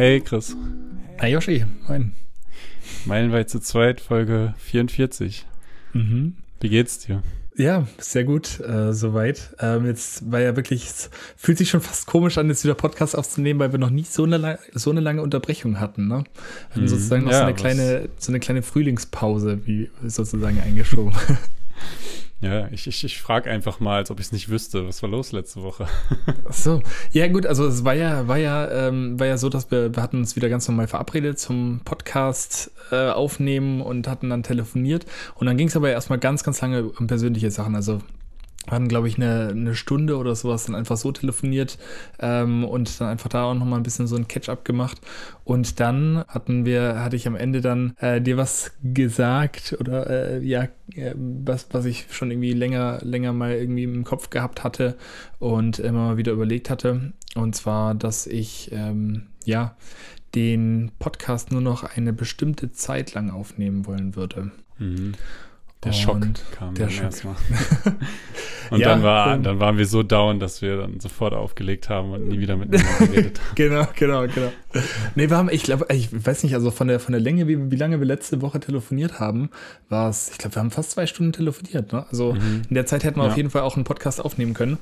Hey Chris. Hi Yoshi, moin. Meilenweit zu zweit, Folge 44. Mhm. Wie geht's dir? Ja, sehr gut, äh, soweit. Ähm, jetzt war ja wirklich, es fühlt sich schon fast komisch an, jetzt wieder Podcast aufzunehmen, weil wir noch nie so eine, so eine lange Unterbrechung hatten. Ne? Wir hatten mhm. sozusagen noch ja, so, eine kleine, so eine kleine Frühlingspause, wie sozusagen eingeschoben. Ja, ich, ich, ich frage einfach mal, als ob ich es nicht wüsste. Was war los letzte Woche? Ach so, ja gut, also es war ja, war ja, ähm, war ja so, dass wir, wir hatten uns wieder ganz normal verabredet zum Podcast äh, aufnehmen und hatten dann telefoniert. Und dann ging es aber erstmal ganz, ganz lange um persönliche Sachen. Also hatten, glaube ich, eine, eine Stunde oder sowas dann einfach so telefoniert ähm, und dann einfach da auch nochmal ein bisschen so ein Catch-up gemacht. Und dann hatten wir, hatte ich am Ende dann äh, dir was gesagt oder äh, ja, äh, was, was ich schon irgendwie länger, länger mal irgendwie im Kopf gehabt hatte und immer mal wieder überlegt hatte. Und zwar, dass ich ähm, ja den Podcast nur noch eine bestimmte Zeit lang aufnehmen wollen würde. Mhm. Der Schock kam der dann Schock. erstmal. und ja, dann, war, dann waren wir so down, dass wir dann sofort aufgelegt haben und nie wieder miteinander geredet haben. genau, genau, genau. Nee, wir haben, ich glaube, ich weiß nicht, also von der, von der Länge, wie, wie lange wir letzte Woche telefoniert haben, war es, ich glaube, wir haben fast zwei Stunden telefoniert. Ne? Also mhm. in der Zeit hätten wir ja. auf jeden Fall auch einen Podcast aufnehmen können.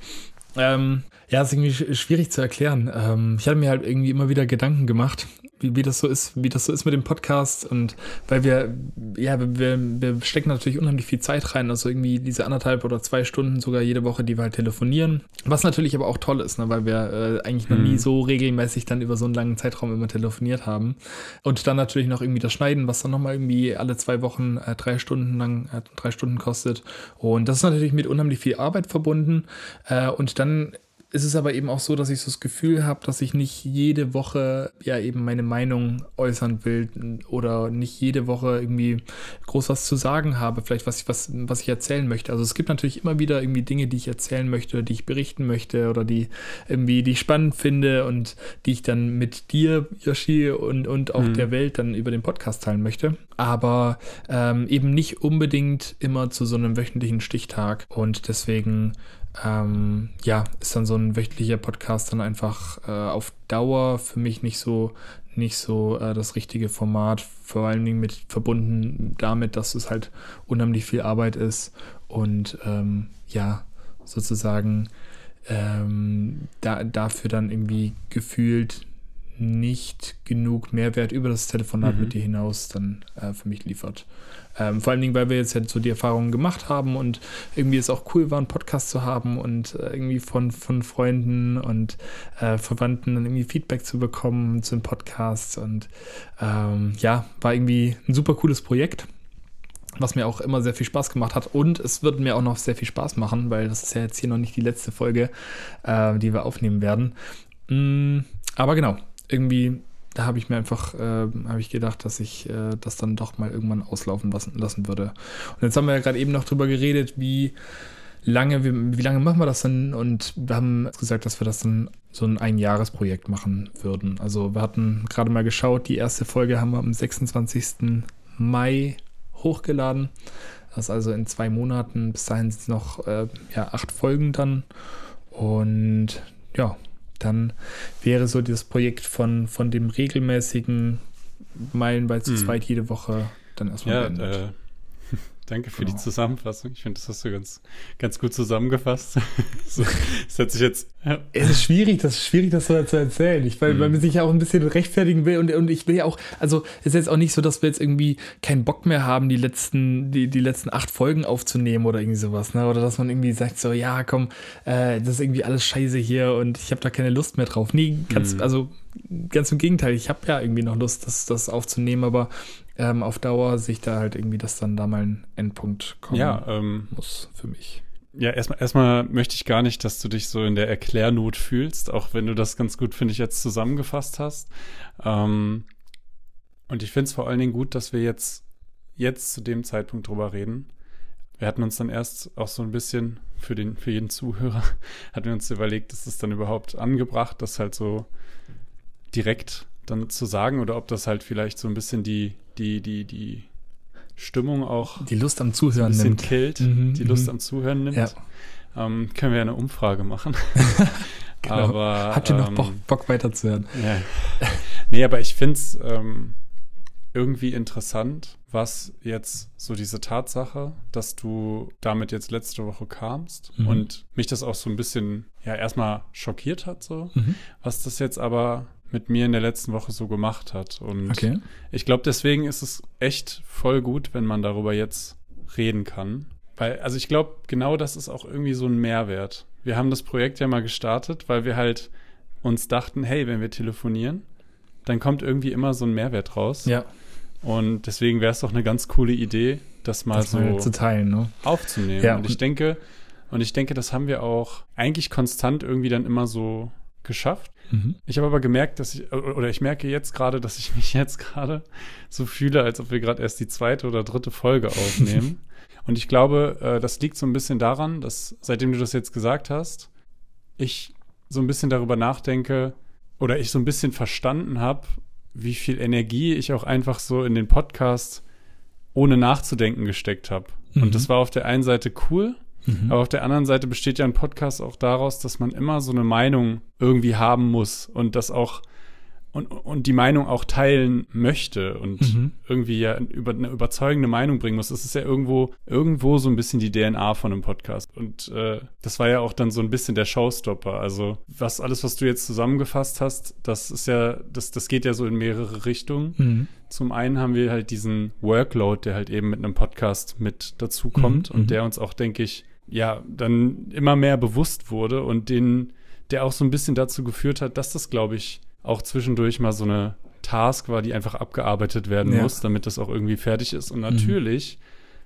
Ähm, ja, ist irgendwie schwierig zu erklären. Ähm, ich hatte mir halt irgendwie immer wieder Gedanken gemacht, wie, wie das so ist, wie das so ist mit dem Podcast und weil wir, ja, wir, wir stecken natürlich unheimlich viel Zeit rein, also irgendwie diese anderthalb oder zwei Stunden sogar jede Woche, die wir halt telefonieren, was natürlich aber auch toll ist, ne, weil wir äh, eigentlich noch nie mhm. so regelmäßig dann über so einen langen Zeitraum immer telefoniert haben. Und dann natürlich noch irgendwie das Schneiden, was dann nochmal irgendwie alle zwei Wochen äh, drei Stunden lang, äh, drei Stunden kostet. Und das ist natürlich mit unheimlich viel Arbeit verbunden. Äh, und dann ist es aber eben auch so, dass ich so das Gefühl habe, dass ich nicht jede Woche ja eben meine Meinung äußern will oder nicht jede Woche irgendwie groß was zu sagen habe, vielleicht was ich, was, was ich erzählen möchte. Also es gibt natürlich immer wieder irgendwie Dinge, die ich erzählen möchte, die ich berichten möchte oder die irgendwie, die ich spannend finde und die ich dann mit dir, Yoshi, und, und auch mhm. der Welt dann über den Podcast teilen möchte. Aber ähm, eben nicht unbedingt immer zu so einem wöchentlichen Stichtag. Und deswegen ähm, ja, ist dann so ein wöchentlicher Podcast dann einfach äh, auf Dauer für mich nicht so nicht so äh, das richtige Format, vor allen Dingen mit verbunden damit, dass es halt unheimlich viel Arbeit ist und ähm, ja, sozusagen ähm, da, dafür dann irgendwie gefühlt nicht genug Mehrwert über das Telefonat mhm. mit dir hinaus dann äh, für mich liefert. Ähm, vor allen Dingen, weil wir jetzt ja so die Erfahrungen gemacht haben und irgendwie es auch cool war, einen Podcast zu haben und äh, irgendwie von, von Freunden und äh, Verwandten dann irgendwie Feedback zu bekommen zu den Podcasts. Und ähm, ja, war irgendwie ein super cooles Projekt was mir auch immer sehr viel Spaß gemacht hat. Und es wird mir auch noch sehr viel Spaß machen, weil das ist ja jetzt hier noch nicht die letzte Folge, äh, die wir aufnehmen werden. Mm, aber genau, irgendwie da habe ich mir einfach, äh, habe ich gedacht, dass ich äh, das dann doch mal irgendwann auslaufen lassen, lassen würde. Und jetzt haben wir ja gerade eben noch drüber geredet, wie lange, wie, wie lange machen wir das denn? Und wir haben gesagt, dass wir das dann so ein Einjahresprojekt machen würden. Also wir hatten gerade mal geschaut, die erste Folge haben wir am 26. Mai hochgeladen. Das ist also in zwei Monaten. Bis dahin sind es noch äh, ja, acht Folgen dann. Und ja, dann wäre so das Projekt von, von dem regelmäßigen Meilenweit zu hm. zweit jede Woche dann erstmal ja, beendet. Äh, Danke für genau. die Zusammenfassung. Ich finde, das hast du ganz, ganz gut zusammengefasst. so, das hat sich jetzt. Ja. Es ist schwierig, das ist schwierig, das so zu erzählen. Ich, weil, mhm. weil man sich ja auch ein bisschen rechtfertigen will und, und ich will ja auch, also es ist jetzt auch nicht so, dass wir jetzt irgendwie keinen Bock mehr haben, die letzten, die, die letzten acht Folgen aufzunehmen oder irgendwie sowas, ne? Oder dass man irgendwie sagt, so, ja, komm, äh, das ist irgendwie alles scheiße hier und ich habe da keine Lust mehr drauf. Nee, ganz, mhm. also ganz im Gegenteil, ich habe ja irgendwie noch Lust, das, das aufzunehmen, aber ähm, auf Dauer sich da halt irgendwie, dass dann da mal ein Endpunkt kommen ja, ähm, muss für mich. Ja, erstmal, erstmal möchte ich gar nicht, dass du dich so in der Erklärnot fühlst, auch wenn du das ganz gut, finde ich, jetzt zusammengefasst hast. Ähm, und ich finde es vor allen Dingen gut, dass wir jetzt, jetzt zu dem Zeitpunkt drüber reden. Wir hatten uns dann erst auch so ein bisschen für den, für jeden Zuhörer, hatten wir uns überlegt, ist es dann überhaupt angebracht, das halt so direkt dann zu sagen oder ob das halt vielleicht so ein bisschen die, die, die, die Stimmung auch die Lust am Zuhören ein bisschen nimmt. killt, mhm, die Lust mhm. am Zuhören nimmt. Ja. Ähm, können wir eine Umfrage machen. genau. Aber, Habt ihr noch ähm, Bock, Bock weiterzuhören? Ja. Nee, aber ich finde es ähm, irgendwie interessant, was jetzt so diese Tatsache, dass du damit jetzt letzte Woche kamst Mhm. und mich das auch so ein bisschen, ja, erstmal schockiert hat, so, Mhm. was das jetzt aber mit mir in der letzten Woche so gemacht hat. Und Okay. ich glaube, deswegen ist es echt voll gut, wenn man darüber jetzt reden kann. Weil, also ich glaube, genau das ist auch irgendwie so ein Mehrwert. Wir haben das Projekt ja mal gestartet, weil wir halt uns dachten, hey, wenn wir telefonieren, dann kommt irgendwie immer so ein Mehrwert raus. Ja, Und deswegen wäre es doch eine ganz coole Idee, das mal das mal so zu teilen, ne? aufzunehmen. Ja. Und ich denke, und ich denke, das haben wir auch eigentlich konstant irgendwie dann immer so geschafft. Mhm. Ich habe aber gemerkt, dass ich, oder ich merke jetzt gerade, dass ich mich jetzt gerade so fühle, als ob wir gerade erst die zweite oder dritte Folge aufnehmen. Und ich glaube, äh, das liegt so ein bisschen daran, dass seitdem du das jetzt gesagt hast, ich so ein bisschen darüber nachdenke oder ich so ein bisschen verstanden habe, wie viel Energie ich auch einfach so in den Podcast ohne nachzudenken gesteckt habe. Mhm. Und das war auf der einen Seite cool, Mhm. aber auf der anderen Seite besteht ja ein Podcast auch daraus, dass man immer so eine Meinung irgendwie haben muss und das auch und, und die Meinung auch teilen möchte und Mhm. irgendwie ja über eine überzeugende Meinung bringen muss. Das ist ja irgendwo, irgendwo so ein bisschen die DNA von einem Podcast. Und äh, das war ja auch dann so ein bisschen der Showstopper. Also was alles, was du jetzt zusammengefasst hast, das ist ja, das, das geht ja so in mehrere Richtungen. Mhm. Zum einen haben wir halt diesen Workload, der halt eben mit einem Podcast mit dazukommt Mhm, und mhm. der uns auch, denke ich, ja, dann immer mehr bewusst wurde und den, der auch so ein bisschen dazu geführt hat, dass das, glaube ich, auch zwischendurch mal so eine Task war, die einfach abgearbeitet werden Ja. muss, damit das auch irgendwie fertig ist. Und natürlich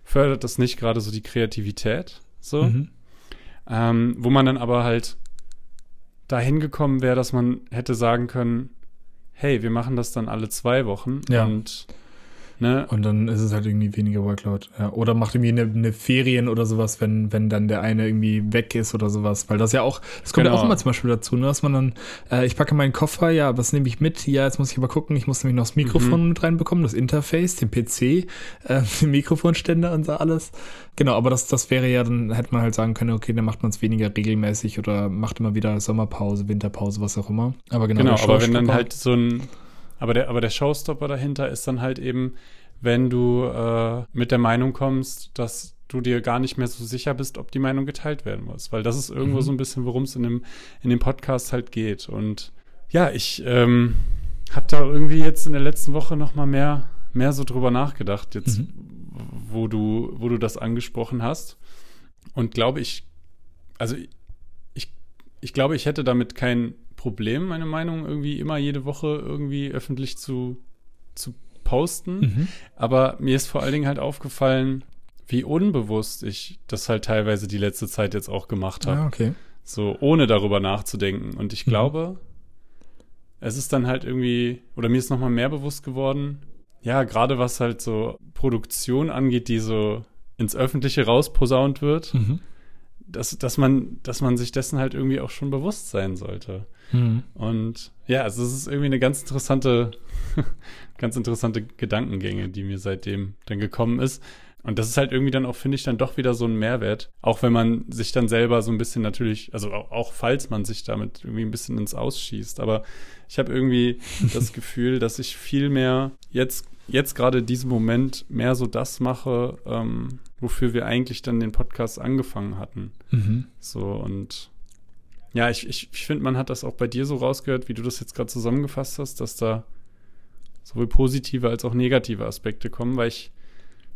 fördert das nicht gerade so die Kreativität, so, Mhm. ähm, wo man dann aber halt dahin gekommen wäre, dass man hätte sagen können, hey, wir machen das dann alle zwei Wochen Ja. und ne, Und dann ist es halt irgendwie weniger Workload. Ja. Oder macht irgendwie eine, eine Ferien oder sowas, wenn, wenn dann der eine irgendwie weg ist oder sowas. Weil das ja auch, das kommt ja Genau. auch immer zum Beispiel dazu, ne, dass man dann, äh, ich packe meinen Koffer, ja, was nehme ich mit? Ja, jetzt muss ich aber gucken, ich muss nämlich noch das Mikrofon Mhm. mit reinbekommen, das Interface, den PC, äh, den Mikrofonständer und so alles. Genau, aber das, das wäre ja, dann hätte man halt sagen können, okay, dann macht man es weniger regelmäßig oder macht immer wieder Sommerpause, Winterpause, was auch immer. Aber genau, Genau, aber wenn dann halt so ein, aber der, aber der Showstopper dahinter ist dann halt eben, wenn du äh, mit der Meinung kommst, dass du dir gar nicht mehr so sicher bist, ob die Meinung geteilt werden muss. Weil das ist irgendwo Mhm. so ein bisschen, worum es in dem, in dem Podcast halt geht. Und ja, ich ähm, habe da irgendwie jetzt in der letzten Woche noch mal mehr, mehr so drüber nachgedacht, jetzt, Mhm. wo du, wo du das angesprochen hast. Und glaube ich, also ich, ich glaube, ich hätte damit kein Problem, meine Meinung irgendwie immer jede Woche irgendwie öffentlich zu, zu posten. Mhm. Aber mir ist vor allen Dingen halt aufgefallen, wie unbewusst ich das halt teilweise die letzte Zeit jetzt auch gemacht habe. Ah, okay. So, ohne darüber nachzudenken. Und ich Mhm. glaube, es ist dann halt irgendwie, oder mir ist nochmal mehr bewusst geworden, ja, gerade was halt so Produktion angeht, die so ins Öffentliche rausposaunt wird, Mhm. Dass, dass man, dass man sich dessen halt irgendwie auch schon bewusst sein sollte. Mhm. Und ja, also es ist irgendwie eine ganz interessante, ganz interessante Gedankengänge, die mir seitdem dann gekommen ist. Und das ist halt irgendwie dann auch, finde ich, dann doch wieder so ein Mehrwert. Auch wenn man sich dann selber so ein bisschen natürlich, also auch, auch falls man sich damit irgendwie ein bisschen ins Ausschießt. Aber ich habe irgendwie das Gefühl, dass ich viel mehr jetzt, jetzt gerade in diesem Moment mehr so das mache, ähm, wofür wir eigentlich dann den Podcast angefangen hatten. Mhm. So und ja, ich, ich, ich finde, man hat das auch bei dir so rausgehört, wie du das jetzt gerade zusammengefasst hast, dass da sowohl positive als auch negative Aspekte kommen, weil ich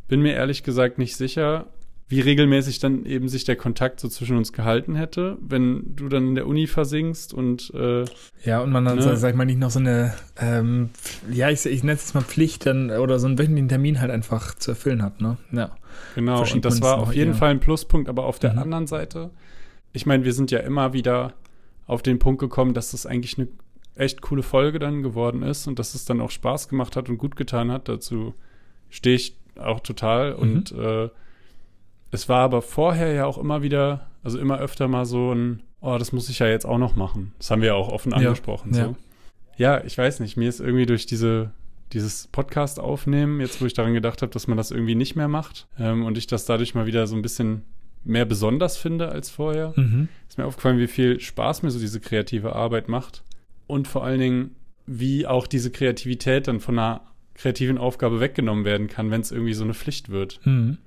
bin mir ehrlich gesagt nicht sicher, wie regelmäßig dann eben sich der Kontakt so zwischen uns gehalten hätte, wenn du dann in der Uni versinkst und äh, Ja, und man dann, Ne? sag ich mal, nicht noch so eine, ähm, ja, ich, ich nenne es jetzt mal Pflicht dann, oder so einen wöchentlichen Termin halt einfach zu erfüllen hat, ne? Ja. Genau, und das war auf jeden eher. Fall ein Pluspunkt, aber auf der Mhm. anderen Seite, ich meine, wir sind ja immer wieder auf den Punkt gekommen, dass das eigentlich eine echt coole Folge dann geworden ist und dass es dann auch Spaß gemacht hat und gut getan hat. Dazu stehe ich auch total. Mhm. Und äh, es war aber vorher ja auch immer wieder, also immer öfter mal so ein, oh, das muss ich ja jetzt auch noch machen. Das haben wir ja auch offen Ja, angesprochen. ja. So. ja, ich weiß nicht, mir ist irgendwie durch diese dieses Podcast aufnehmen, jetzt wo ich daran gedacht habe, dass man das irgendwie nicht mehr macht ähm, und ich das dadurch mal wieder so ein bisschen mehr besonders finde als vorher. Mhm. Ist mir aufgefallen, wie viel Spaß mir so diese kreative Arbeit macht und vor allen Dingen, wie auch diese Kreativität dann von einer kreativen Aufgabe weggenommen werden kann, wenn es irgendwie so eine Pflicht wird. Mhm.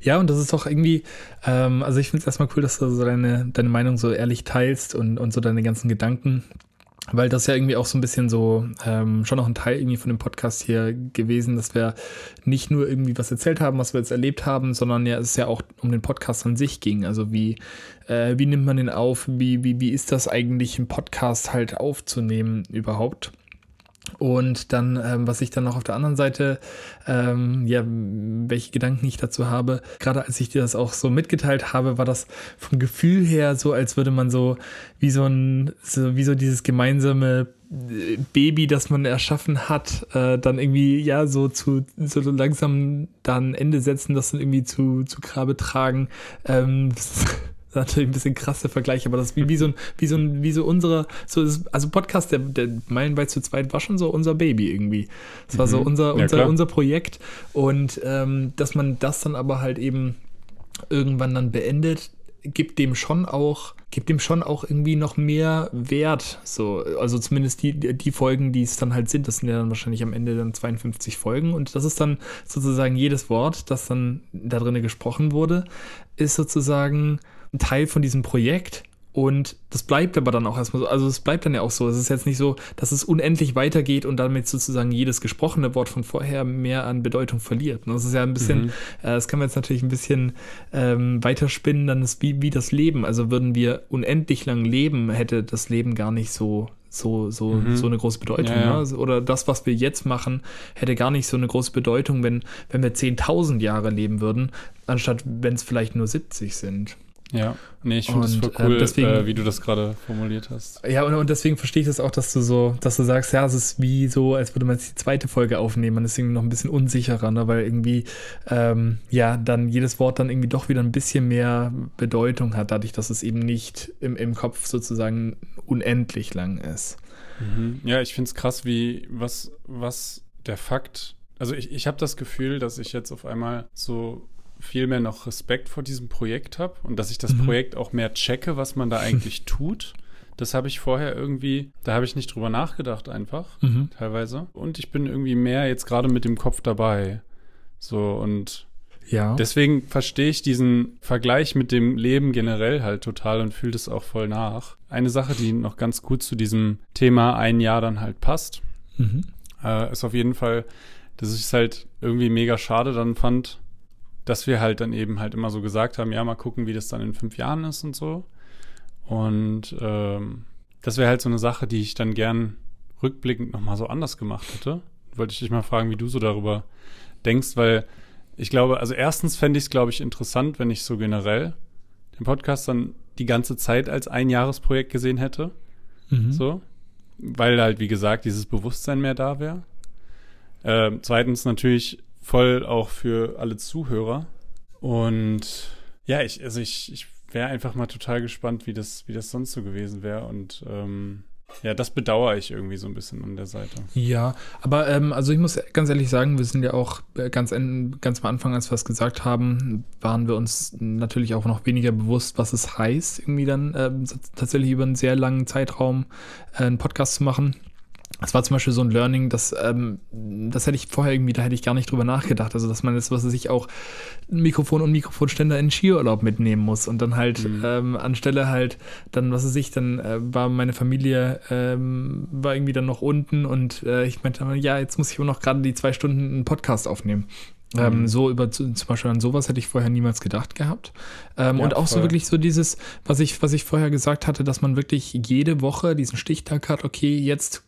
Ja, und das ist doch irgendwie, ähm, also ich finde es erstmal cool, dass du so deine, deine Meinung so ehrlich teilst und, und so deine ganzen Gedanken. Weil das ja irgendwie auch so ein bisschen so, ähm, schon noch ein Teil irgendwie von dem Podcast hier gewesen, dass wir nicht nur irgendwie was erzählt haben, was wir jetzt erlebt haben, sondern ja, es ja auch um den Podcast an sich ging. Also wie, äh, wie nimmt man den auf? Wie, wie, wie ist das eigentlich, einen Podcast halt aufzunehmen überhaupt? Und dann, ähm, was ich dann noch auf der anderen Seite, ähm, ja, welche Gedanken ich dazu habe, gerade als ich dir das auch so mitgeteilt habe, war das vom Gefühl her so, als würde man so wie so ein, so, wie so dieses gemeinsame äh, Baby, das man erschaffen hat, äh, dann irgendwie, ja, so zu, so langsam dann Ende setzen, das dann irgendwie zu, zu Grabe tragen. Ähm, natürlich ein bisschen krasser Vergleich, aber das ist wie, wie so ein, wie so ein, wie so unsere, so ist, also Podcast, der, der Meilenweit zu zweit war schon so unser Baby irgendwie. Das war mhm. so unser, unser, ja, unser Projekt und ähm, dass man das dann aber halt eben irgendwann dann beendet, gibt dem schon auch, gibt dem schon auch irgendwie noch mehr Wert. So, also zumindest die, die Folgen, die es dann halt sind, das sind ja dann wahrscheinlich am Ende dann 52 Folgen und das ist dann sozusagen jedes Wort, das dann da drinnen gesprochen wurde, ist sozusagen ein Teil von diesem Projekt und das bleibt aber dann auch erstmal so. Also es bleibt dann ja auch so. Es ist jetzt nicht so, dass es unendlich weitergeht und damit sozusagen jedes gesprochene Wort von vorher mehr an Bedeutung verliert. Das ist ja ein bisschen, mhm. äh, das kann man jetzt natürlich ein bisschen ähm, weiterspinnen, dann ist wie, wie das Leben. Also würden wir unendlich lang leben, hätte das Leben gar nicht so, so, so, mhm. so eine große Bedeutung. Ja, ja. Ne? Oder das, was wir jetzt machen, hätte gar nicht so eine große Bedeutung, wenn, wenn wir 10.000 Jahre leben würden, anstatt wenn es vielleicht nur 70 sind. Ja, nee, ich finde es voll ähm, cool, äh, deswegen, äh, wie du das gerade formuliert hast. Ja, und, und deswegen verstehe ich das auch, dass du so, dass du sagst, ja, es ist wie so, als würde man jetzt die zweite Folge aufnehmen. Man ist irgendwie noch ein bisschen unsicherer, ne? weil irgendwie, ähm, ja, dann jedes Wort dann irgendwie doch wieder ein bisschen mehr Bedeutung hat, dadurch, dass es eben nicht im, im Kopf sozusagen unendlich lang ist. Mhm. Ja, ich finde es krass, wie, was, was der Fakt, also ich, ich habe das Gefühl, dass ich jetzt auf einmal so viel mehr noch Respekt vor diesem Projekt habe und dass ich das mhm. Projekt auch mehr checke, was man da eigentlich tut. Das habe ich vorher irgendwie, da habe ich nicht drüber nachgedacht einfach, mhm. teilweise. Und ich bin irgendwie mehr jetzt gerade mit dem Kopf dabei. So und ja. deswegen verstehe ich diesen Vergleich mit dem Leben generell halt total und fühle das auch voll nach. Eine Sache, die noch ganz gut zu diesem Thema ein Jahr dann halt passt, mhm. äh, ist auf jeden Fall, dass ich es halt irgendwie mega schade dann fand, dass wir halt dann eben halt immer so gesagt haben, ja, mal gucken, wie das dann in fünf Jahren ist und so. Und ähm, das wäre halt so eine Sache, die ich dann gern rückblickend nochmal so anders gemacht hätte. Wollte ich dich mal fragen, wie du so darüber denkst, weil ich glaube, also erstens fände ich es, glaube ich, interessant, wenn ich so generell den Podcast dann die ganze Zeit als Einjahresprojekt gesehen hätte. Mhm. So. Weil halt, wie gesagt, dieses Bewusstsein mehr da wäre. Ähm, zweitens natürlich voll auch für alle Zuhörer. Und ja, ich, also ich, ich wäre einfach mal total gespannt, wie das, wie das sonst so gewesen wäre. Und ähm, ja, das bedauere ich irgendwie so ein bisschen an der Seite. Ja, aber ähm, also ich muss ganz ehrlich sagen, wir sind ja auch äh, ganz, ganz am Anfang, als wir es gesagt haben, waren wir uns natürlich auch noch weniger bewusst, was es heißt, irgendwie dann äh, tatsächlich über einen sehr langen Zeitraum äh, einen Podcast zu machen. Das war zum Beispiel so ein Learning, das, ähm, das hätte ich vorher irgendwie, da hätte ich gar nicht drüber nachgedacht. Also, dass man jetzt, was sich auch Mikrofon und Mikrofonständer in Skiurlaub mitnehmen muss und dann halt mhm. ähm, anstelle halt dann, was weiß ich, dann äh, war meine Familie, ähm, war irgendwie dann noch unten und äh, ich meinte, ja, jetzt muss ich auch noch gerade die zwei Stunden einen Podcast aufnehmen. Ähm, mhm. so über zum Beispiel an sowas hätte ich vorher niemals gedacht gehabt. Ähm, ja, und auch voll. so wirklich so dieses, was ich, was ich vorher gesagt hatte, dass man wirklich jede Woche diesen Stichtag hat, okay, jetzt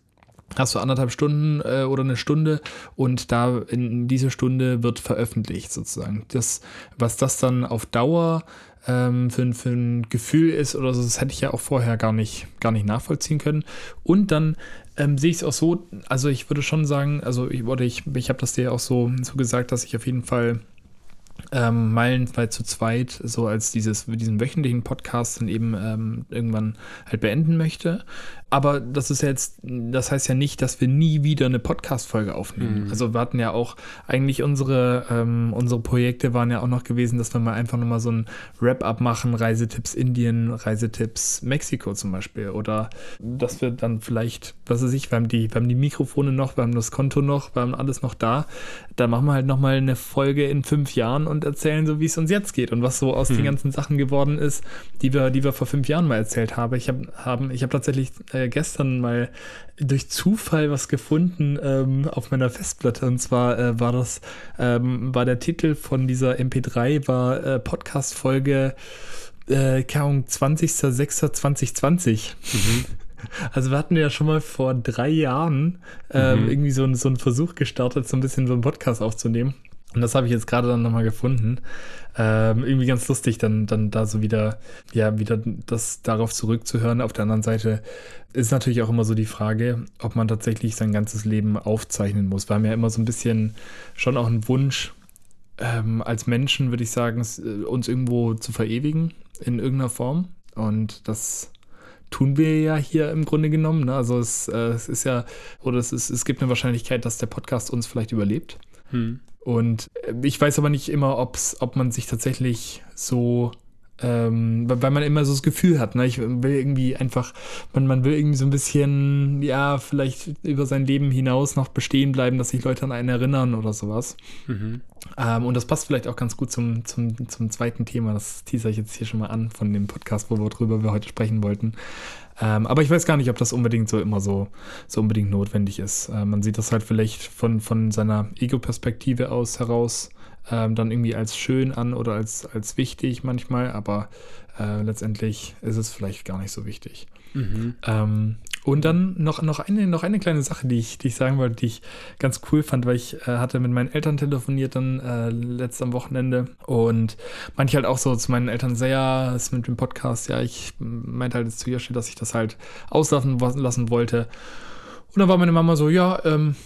hast du anderthalb Stunden äh, oder eine Stunde und da in diese Stunde wird veröffentlicht sozusagen. Das, was das dann auf Dauer ähm, für, für ein Gefühl ist oder so, das hätte ich ja auch vorher gar nicht, gar nicht nachvollziehen können. Und dann ähm, sehe ich es auch so, also ich würde schon sagen, also ich, oder ich, ich habe das dir auch so, so gesagt, dass ich auf jeden Fall ähm, meilenweit zu zweit, so als dieses, diesen wöchentlichen Podcast dann eben ähm, irgendwann halt beenden möchte. Aber das ist jetzt, das heißt ja nicht, dass wir nie wieder eine Podcast-Folge aufnehmen. Mhm. Also wir hatten ja auch eigentlich unsere, ähm, unsere Projekte waren ja auch noch gewesen, dass wir mal einfach nochmal so ein Wrap-up machen, Reisetipps Indien, Reisetipps Mexiko zum Beispiel. Oder dass wir dann vielleicht, was weiß ich, wir haben die, wir haben die Mikrofone noch, wir haben das Konto noch, wir haben alles noch da. Da machen wir halt nochmal eine Folge in fünf Jahren und erzählen so, wie es uns jetzt geht und was so aus mhm. den ganzen Sachen geworden ist, die wir, die wir vor fünf Jahren mal erzählt haben. Ich habe haben, ich hab tatsächlich äh, gestern mal durch Zufall was gefunden ähm, auf meiner Festplatte. Und zwar äh, war das, ähm, war der Titel von dieser MP3, war äh, Podcast-Folge, äh, 20.06.2020. Mhm. Also wir hatten ja schon mal vor drei Jahren ähm, mhm. irgendwie so, so einen Versuch gestartet, so ein bisschen so einen Podcast aufzunehmen. Und das habe ich jetzt gerade dann nochmal gefunden. Ähm, irgendwie ganz lustig, dann, dann da so wieder, ja, wieder das darauf zurückzuhören. Auf der anderen Seite ist natürlich auch immer so die Frage, ob man tatsächlich sein ganzes Leben aufzeichnen muss. Wir haben ja immer so ein bisschen schon auch einen Wunsch, ähm, als Menschen, würde ich sagen, äh, uns irgendwo zu verewigen in irgendeiner Form. Und das tun wir ja hier im Grunde genommen. Ne? Also es, äh, es ist ja, oder es, ist, es gibt eine Wahrscheinlichkeit, dass der Podcast uns vielleicht überlebt. Hm. Und äh, ich weiß aber nicht immer, ob's, ob man sich tatsächlich so, ähm, weil man immer so das Gefühl hat, ne? ich will irgendwie einfach, man, man will irgendwie so ein bisschen, ja, vielleicht über sein Leben hinaus noch bestehen bleiben, dass sich Leute an einen erinnern oder sowas. Mhm. Ähm, und das passt vielleicht auch ganz gut zum, zum, zum zweiten Thema, das teaser ich jetzt hier schon mal an von dem Podcast, worüber wir heute sprechen wollten. Ähm, aber ich weiß gar nicht, ob das unbedingt so immer so, so unbedingt notwendig ist. Äh, man sieht das halt vielleicht von, von seiner Ego-Perspektive aus heraus ähm, dann irgendwie als schön an oder als, als wichtig manchmal, aber äh, letztendlich ist es vielleicht gar nicht so wichtig. Mhm. Ähm, und dann noch, noch, eine, noch eine kleine Sache, die ich, die ich sagen wollte, die ich ganz cool fand, weil ich äh, hatte mit meinen Eltern telefoniert dann äh, letzt am Wochenende und manche halt auch so zu meinen Eltern sehr, ja, ist mit dem Podcast, ja, ich meinte halt jetzt zu Yoshi, dass ich das halt auslassen lassen wollte. Und dann war meine Mama so, ja, ähm,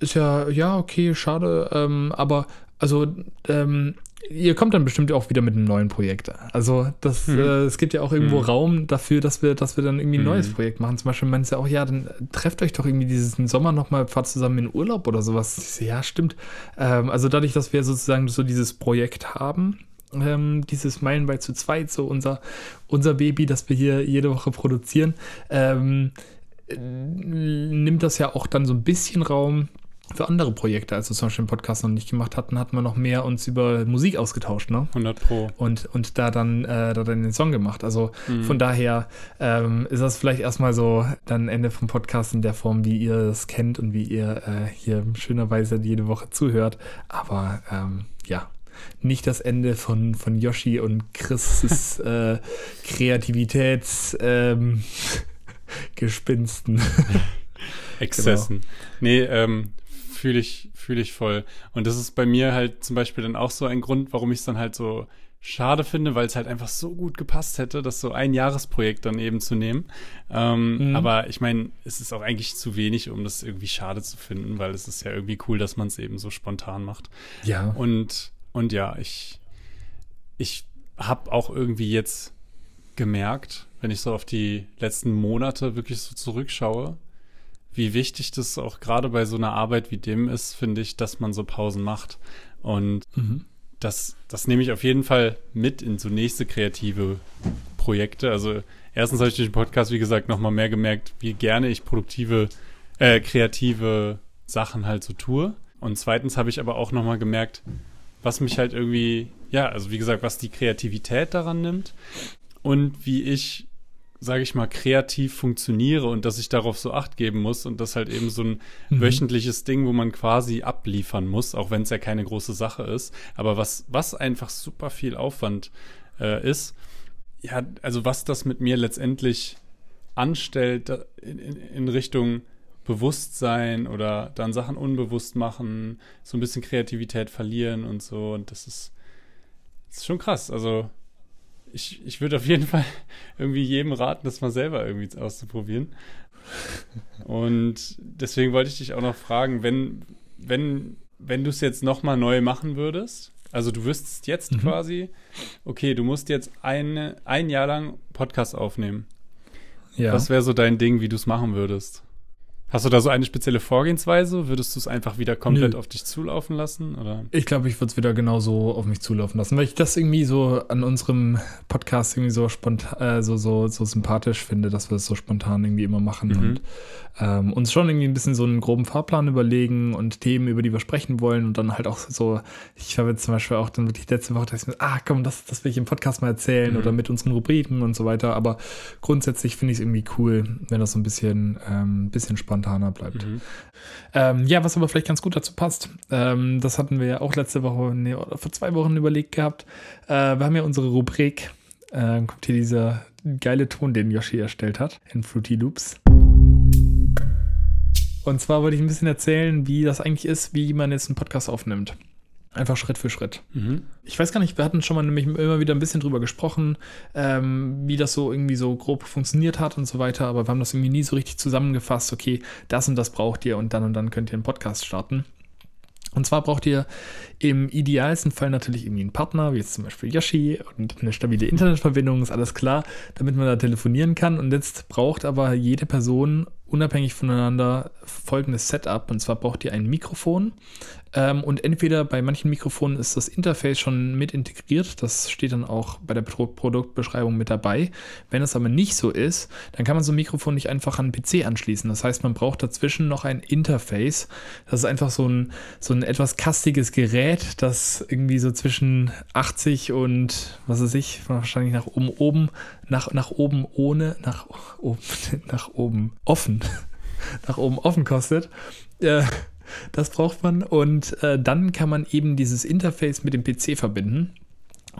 ist ja, ja, okay, schade, ähm, aber also, ähm, ihr kommt dann bestimmt auch wieder mit einem neuen Projekt. Also das, mhm. äh, es gibt ja auch irgendwo mhm. Raum dafür, dass wir, dass wir dann irgendwie ein mhm. neues Projekt machen. Zum Beispiel meint sie auch, ja, dann trefft euch doch irgendwie diesen Sommer nochmal, fahrt zusammen in Urlaub oder sowas. So, ja, stimmt. Ähm, also dadurch, dass wir sozusagen so dieses Projekt haben, ähm, dieses Meilenweit zu zweit, so unser, unser Baby, das wir hier jede Woche produzieren, ähm, nimmt das ja auch dann so ein bisschen Raum für andere Projekte, als wir zum Beispiel den Podcast noch nicht gemacht hatten, hatten wir noch mehr uns über Musik ausgetauscht, ne? 100 Pro. Und, und da dann, äh, da dann den Song gemacht. Also mhm. von daher ähm, ist das vielleicht erstmal so dann Ende vom Podcast in der Form, wie ihr es kennt und wie ihr äh, hier schönerweise jede Woche zuhört. Aber ähm, ja, nicht das Ende von, von Yoshi und Chris' äh, Kreativitäts ähm. Exzessen. Genau. Nee, ähm, fühle ich, fühle ich voll. Und das ist bei mir halt zum Beispiel dann auch so ein Grund, warum ich es dann halt so schade finde, weil es halt einfach so gut gepasst hätte, das so ein Jahresprojekt dann eben zu nehmen. Ähm, mhm. Aber ich meine, es ist auch eigentlich zu wenig, um das irgendwie schade zu finden, weil es ist ja irgendwie cool, dass man es eben so spontan macht. Ja. Und, und ja, ich, ich habe auch irgendwie jetzt gemerkt, wenn ich so auf die letzten Monate wirklich so zurückschaue, wie wichtig das auch gerade bei so einer Arbeit wie dem ist, finde ich, dass man so Pausen macht. Und mhm. das, das nehme ich auf jeden Fall mit in so nächste kreative Projekte. Also erstens habe ich durch den Podcast, wie gesagt, nochmal mehr gemerkt, wie gerne ich produktive, äh, kreative Sachen halt so tue. Und zweitens habe ich aber auch nochmal gemerkt, was mich halt irgendwie, ja, also wie gesagt, was die Kreativität daran nimmt und wie ich sage ich mal, kreativ funktioniere und dass ich darauf so acht geben muss und das halt eben so ein mhm. wöchentliches Ding, wo man quasi abliefern muss, auch wenn es ja keine große Sache ist, aber was, was einfach super viel Aufwand äh, ist, ja, also was das mit mir letztendlich anstellt in, in, in Richtung Bewusstsein oder dann Sachen unbewusst machen, so ein bisschen Kreativität verlieren und so. Und das ist, das ist schon krass, also ich, ich würde auf jeden Fall irgendwie jedem raten, das mal selber irgendwie auszuprobieren. Und deswegen wollte ich dich auch noch fragen, wenn, wenn, wenn du es jetzt nochmal neu machen würdest, Also du wüsstest jetzt mhm. quasi, okay, du musst jetzt eine, ein Jahr lang Podcast aufnehmen. Ja. Was wäre so dein Ding, wie du es machen würdest? Hast du da so eine spezielle Vorgehensweise? Würdest du es einfach wieder komplett Nö. auf dich zulaufen lassen? Oder? Ich glaube, ich würde es wieder genauso auf mich zulaufen lassen, weil ich das irgendwie so an unserem Podcast irgendwie so spontan, äh, so, so, so sympathisch finde, dass wir es so spontan irgendwie immer machen mhm. und ähm, uns schon irgendwie ein bisschen so einen groben Fahrplan überlegen und Themen, über die wir sprechen wollen und dann halt auch so, ich habe jetzt zum Beispiel auch dann wirklich letzte Woche, dass ich mir, ah komm, das, das will ich im Podcast mal erzählen mhm. oder mit unseren Rubriken und so weiter, aber grundsätzlich finde ich es irgendwie cool, wenn das so ein bisschen, ähm, bisschen spontaner bleibt. Mhm. Ähm, ja, was aber vielleicht ganz gut dazu passt, ähm, das hatten wir ja auch letzte Woche, nee, oder vor zwei Wochen überlegt gehabt, äh, wir haben ja unsere Rubrik, äh, kommt hier dieser geile Ton, den Yoshi erstellt hat in Fruity Loops. Und zwar wollte ich ein bisschen erzählen, wie das eigentlich ist, wie man jetzt einen Podcast aufnimmt. Einfach Schritt für Schritt. Mhm. Ich weiß gar nicht, wir hatten schon mal nämlich immer wieder ein bisschen drüber gesprochen, ähm, wie das so irgendwie so grob funktioniert hat und so weiter, aber wir haben das irgendwie nie so richtig zusammengefasst, okay, das und das braucht ihr und dann und dann könnt ihr einen Podcast starten. Und zwar braucht ihr im idealsten Fall natürlich irgendwie einen Partner, wie jetzt zum Beispiel Yoshi und eine stabile Internetverbindung, ist alles klar, damit man da telefonieren kann. Und jetzt braucht aber jede Person unabhängig voneinander folgendes Setup. Und zwar braucht ihr ein Mikrofon. Ähm, und entweder bei manchen Mikrofonen ist das Interface schon mit integriert. Das steht dann auch bei der Pro Produktbeschreibung mit dabei. Wenn es aber nicht so ist, dann kann man so ein Mikrofon nicht einfach an PC anschließen. Das heißt, man braucht dazwischen noch ein Interface. Das ist einfach so ein, so ein etwas kastiges Gerät, das irgendwie so zwischen 80 und, was weiß ich, wahrscheinlich nach oben, oben nach, nach oben ohne, nach oben, nach oben offen, nach oben offen kostet. Äh, das braucht man und äh, dann kann man eben dieses Interface mit dem PC verbinden.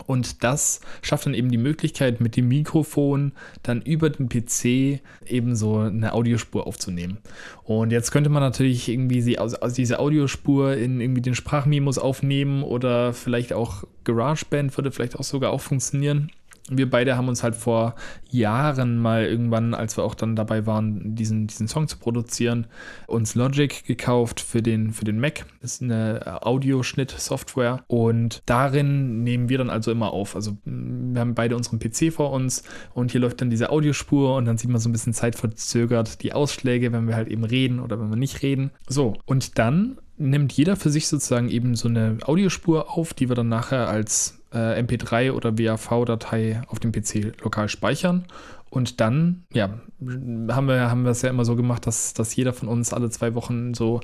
Und das schafft dann eben die Möglichkeit, mit dem Mikrofon dann über den PC eben so eine Audiospur aufzunehmen. Und jetzt könnte man natürlich irgendwie sie aus diese Audiospur in irgendwie den Sprachmemos aufnehmen oder vielleicht auch GarageBand würde vielleicht auch sogar auch funktionieren wir beide haben uns halt vor Jahren mal irgendwann, als wir auch dann dabei waren, diesen, diesen Song zu produzieren, uns Logic gekauft für den, für den Mac. Das ist eine Audioschnitt-Software und darin nehmen wir dann also immer auf. Also wir haben beide unseren PC vor uns und hier läuft dann diese Audiospur und dann sieht man so ein bisschen zeitverzögert die Ausschläge, wenn wir halt eben reden oder wenn wir nicht reden. So, und dann nimmt jeder für sich sozusagen eben so eine Audiospur auf, die wir dann nachher als äh, MP3 oder WAV-Datei auf dem PC lokal speichern. Und dann, ja, haben wir, haben wir es ja immer so gemacht, dass, dass jeder von uns alle zwei Wochen so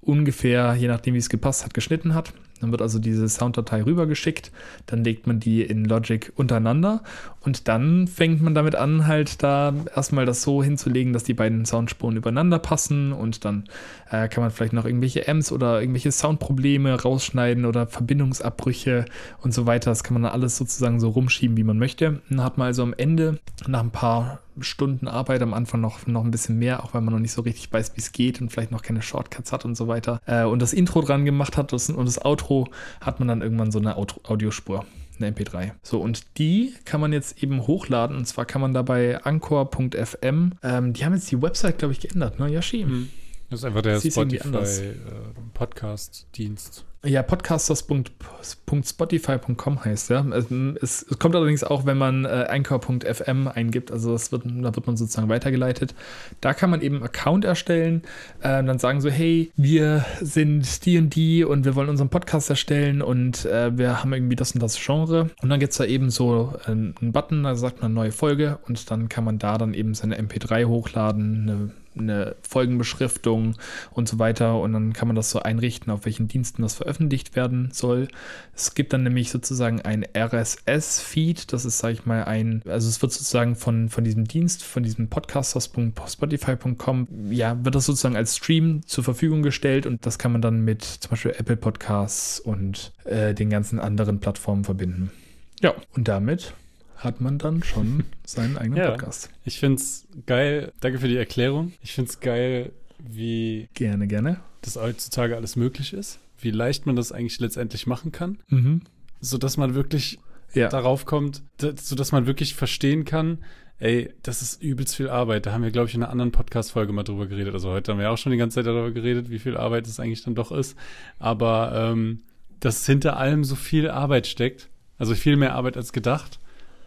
ungefähr, je nachdem wie es gepasst hat, geschnitten hat. Dann wird also diese Sounddatei rübergeschickt, dann legt man die in Logic untereinander und dann fängt man damit an, halt da erstmal das so hinzulegen, dass die beiden Soundspuren übereinander passen und dann äh, kann man vielleicht noch irgendwelche Amps oder irgendwelche Soundprobleme rausschneiden oder Verbindungsabbrüche und so weiter. Das kann man dann alles sozusagen so rumschieben, wie man möchte. Dann hat man also am Ende nach ein paar Stunden Arbeit am Anfang noch, noch ein bisschen mehr, auch weil man noch nicht so richtig weiß, wie es geht und vielleicht noch keine Shortcuts hat und so weiter. Äh, und das Intro dran gemacht hat das, und das Outro hat man dann irgendwann so eine Audiospur, eine MP3. So, und die kann man jetzt eben hochladen. Und zwar kann man dabei anchor.fm, ähm, die haben jetzt die Website, glaube ich, geändert, ne, Yoshi? Mhm. Das ist einfach der Spotify-Podcast-Dienst. Ja, podcasters.spotify.com heißt ja. Es, es, kommt allerdings auch, wenn man äh, anchor.fm eingibt, also das wird, da wird man sozusagen weitergeleitet. Da kann man eben Account erstellen, äh, dann sagen so, hey, wir sind die und die und wir wollen unseren Podcast erstellen und äh, wir haben irgendwie das und das Genre. Und dann gibt es da eben so äh, einen Button, da sagt man neue Folge und dann kann man da dann eben seine MP3 hochladen, eine eine Folgenbeschriftung und so weiter. Und dann kann man das so einrichten, auf welchen Diensten das veröffentlicht werden soll. Es gibt dann nämlich sozusagen ein RSS-Feed. Das ist, sage ich mal, ein, also es wird sozusagen von, von diesem Dienst, von diesem podcasters.spotify.com, ja, wird das sozusagen als Stream zur Verfügung gestellt und das kann man dann mit zum Beispiel Apple Podcasts und äh, den ganzen anderen Plattformen verbinden. Ja, und damit hat man dann schon seinen eigenen ja, Podcast. Ich finde es geil. Danke für die Erklärung. Ich finde es geil, wie gerne, gerne. das heutzutage alles möglich ist. Wie leicht man das eigentlich letztendlich machen kann. Mhm. Sodass man wirklich ja. darauf kommt, sodass man wirklich verstehen kann, ey, das ist übelst viel Arbeit. Da haben wir, glaube ich, in einer anderen Podcast-Folge mal drüber geredet. Also heute haben wir auch schon die ganze Zeit darüber geredet, wie viel Arbeit es eigentlich dann doch ist. Aber ähm, dass hinter allem so viel Arbeit steckt. Also viel mehr Arbeit als gedacht.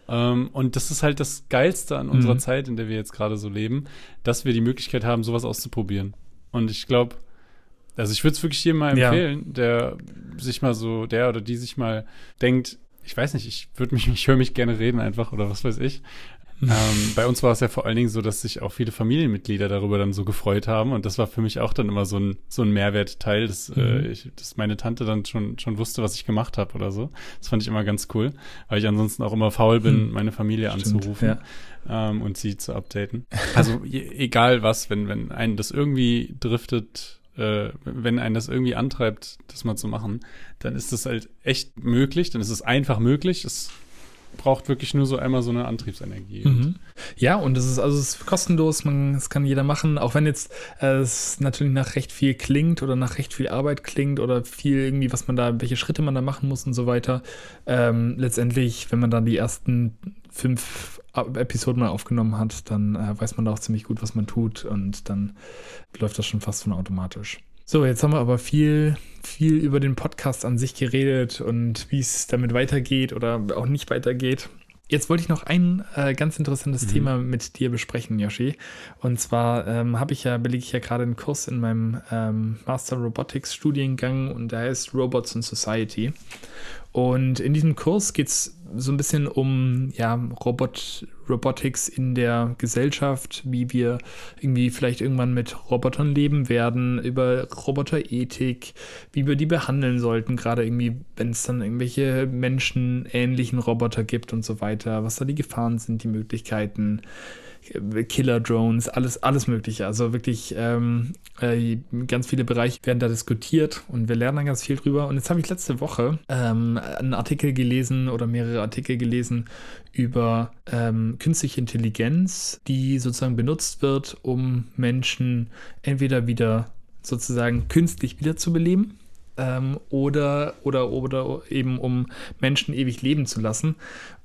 Ähm, und das ist halt das Geilste an unserer mhm. Zeit, in der wir jetzt gerade so leben, dass wir die Möglichkeit haben, sowas auszuprobieren. Und ich glaube, also ich würde es wirklich jedem mal empfehlen, ja. der sich mal so, der oder die sich mal denkt, ich weiß nicht, ich würde mich, ich höre mich gerne reden einfach oder was weiß ich. ähm, bei uns war es ja vor allen Dingen so, dass sich auch viele Familienmitglieder darüber dann so gefreut haben und das war für mich auch dann immer so ein so ein Mehrwertteil, dass, äh, mhm. äh, ich, dass meine Tante dann schon schon wusste, was ich gemacht habe oder so. Das fand ich immer ganz cool, weil ich ansonsten auch immer faul bin, mhm. meine Familie Stimmt, anzurufen. Ja. Ähm, und sie zu updaten. Also egal was, wenn wenn einen das irgendwie driftet, äh, wenn einen das irgendwie antreibt, das mal zu machen, dann ist das halt echt möglich, dann ist es einfach möglich. Es braucht wirklich nur so einmal so eine Antriebsenergie. Mhm. Ja, und es ist also es ist kostenlos, man, es kann jeder machen, auch wenn jetzt äh, es natürlich nach recht viel klingt oder nach recht viel Arbeit klingt oder viel irgendwie, was man da, welche Schritte man da machen muss und so weiter. Ähm, letztendlich, wenn man dann die ersten fünf Episoden mal aufgenommen hat, dann äh, weiß man da auch ziemlich gut, was man tut und dann läuft das schon fast von automatisch. So, jetzt haben wir aber viel, viel über den Podcast an sich geredet und wie es damit weitergeht oder auch nicht weitergeht. Jetzt wollte ich noch ein äh, ganz interessantes mhm. Thema mit dir besprechen, Yoshi. Und zwar ähm, habe ich ja, belege ich ja gerade einen Kurs in meinem ähm, Master Robotics Studiengang und der heißt Robots in Society. Und in diesem Kurs geht es so ein bisschen um ja, Robot, Robotics in der Gesellschaft, wie wir irgendwie vielleicht irgendwann mit Robotern leben werden, über Roboterethik, wie wir die behandeln sollten, gerade irgendwie, wenn es dann irgendwelche menschenähnlichen Roboter gibt und so weiter, was da die Gefahren sind, die Möglichkeiten. Killer-Drones, alles, alles Mögliche. Also wirklich ähm, äh, ganz viele Bereiche werden da diskutiert und wir lernen dann ganz viel drüber. Und jetzt habe ich letzte Woche ähm, einen Artikel gelesen oder mehrere Artikel gelesen über ähm, künstliche Intelligenz, die sozusagen benutzt wird, um Menschen entweder wieder sozusagen künstlich wiederzubeleben ähm, oder, oder, oder eben um Menschen ewig leben zu lassen.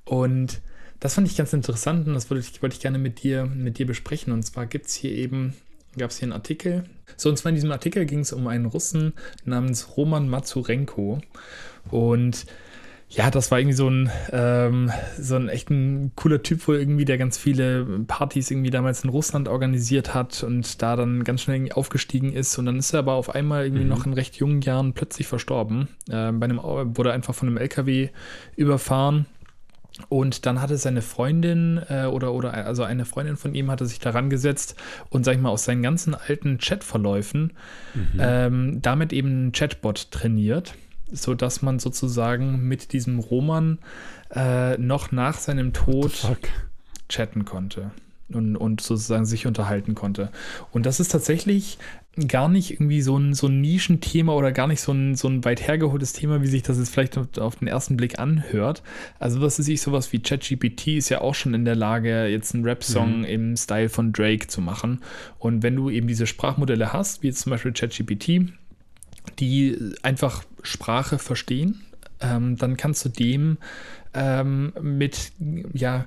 Und das fand ich ganz interessant und das wollte ich, wollte ich gerne mit dir, mit dir besprechen. Und zwar gibt es hier eben, gab es hier einen Artikel. So, und zwar in diesem Artikel ging es um einen Russen namens Roman Mazurenko. Und ja, das war irgendwie so ein, ähm, so ein echt ein cooler Typ wohl irgendwie, der ganz viele Partys irgendwie damals in Russland organisiert hat und da dann ganz schnell irgendwie aufgestiegen ist. Und dann ist er aber auf einmal irgendwie mhm. noch in recht jungen Jahren plötzlich verstorben. Äh, bei einem, wurde einfach von einem LKW überfahren und dann hatte seine Freundin äh, oder, oder also eine Freundin von ihm hatte sich daran gesetzt und, sag ich mal, aus seinen ganzen alten Chatverläufen mhm. ähm, damit eben einen Chatbot trainiert, sodass man sozusagen mit diesem Roman äh, noch nach seinem Tod chatten konnte und, und sozusagen sich unterhalten konnte. Und das ist tatsächlich gar nicht irgendwie so ein, so ein Nischenthema oder gar nicht so ein, so ein weit hergeholtes Thema, wie sich das jetzt vielleicht auf den ersten Blick anhört. Also was ist ich, sowas wie ChatGPT ist ja auch schon in der Lage, jetzt einen Rap-Song mhm. im Style von Drake zu machen. Und wenn du eben diese Sprachmodelle hast, wie jetzt zum Beispiel ChatGPT, die einfach Sprache verstehen, ähm, dann kannst du dem ähm, mit, ja,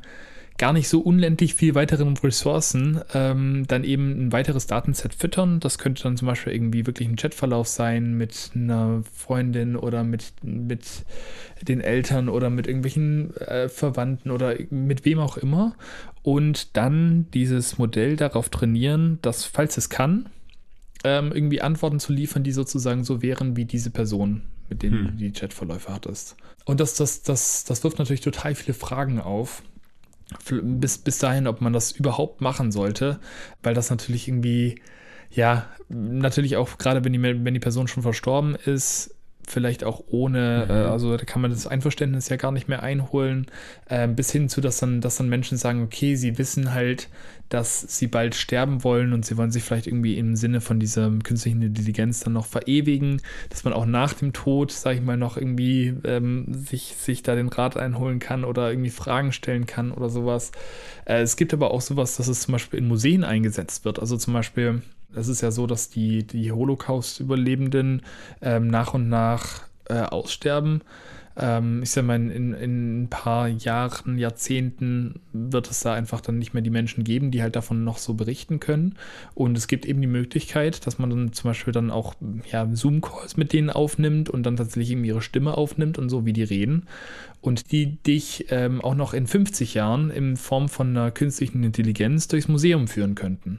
gar nicht so unendlich viel weiteren Ressourcen ähm, dann eben ein weiteres Datenset füttern. Das könnte dann zum Beispiel irgendwie wirklich ein Chatverlauf sein mit einer Freundin oder mit, mit den Eltern oder mit irgendwelchen äh, Verwandten oder mit wem auch immer. Und dann dieses Modell darauf trainieren, dass, falls es kann, ähm, irgendwie Antworten zu liefern, die sozusagen so wären wie diese Person, mit denen hm. du die Chatverläufe hattest. Und das, das, das, das wirft natürlich total viele Fragen auf bis, bis dahin, ob man das überhaupt machen sollte, weil das natürlich irgendwie, ja, natürlich auch gerade wenn die, wenn die Person schon verstorben ist, vielleicht auch ohne, mhm. äh, also da kann man das Einverständnis ja gar nicht mehr einholen, äh, bis hin zu, dass dann, dass dann Menschen sagen, okay, sie wissen halt, dass sie bald sterben wollen und sie wollen sich vielleicht irgendwie im Sinne von dieser künstlichen Intelligenz dann noch verewigen, dass man auch nach dem Tod, sag ich mal, noch irgendwie ähm, sich, sich da den Rat einholen kann oder irgendwie Fragen stellen kann oder sowas. Äh, es gibt aber auch sowas, dass es zum Beispiel in Museen eingesetzt wird. Also zum Beispiel es ist ja so, dass die, die Holocaust-Überlebenden ähm, nach und nach äh, aussterben. ähm, ich sag mal, in, in ein paar Jahren, Jahrzehnten wird es da einfach dann nicht mehr die Menschen geben, die halt davon noch so berichten können. Und es gibt eben die Möglichkeit, dass man dann zum Beispiel dann auch ja, Zoom-Calls mit denen aufnimmt und dann tatsächlich eben ihre Stimme aufnimmt und so, wie die reden. Und die dich ähm, auch noch in 50 Jahren in Form von einer künstlichen Intelligenz durchs Museum führen könnten.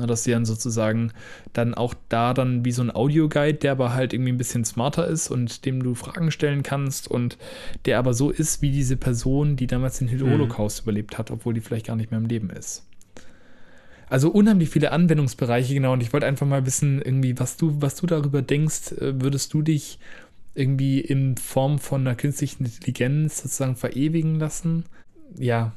Na, dass sie dann sozusagen dann auch da dann wie so ein Audioguide, der aber halt irgendwie ein bisschen smarter ist und dem du Fragen stellen kannst und der aber so ist wie diese Person, die damals den mhm. Holocaust mhm. überlebt hat, obwohl die vielleicht gar nicht mehr im Leben ist. Also unheimlich viele Anwendungsbereiche, genau. Und ich wollte einfach mal wissen, irgendwie, was du, was du darüber denkst, äh, würdest du dich irgendwie in Form von einer künstlichen Intelligenz sozusagen verewigen lassen? Ja,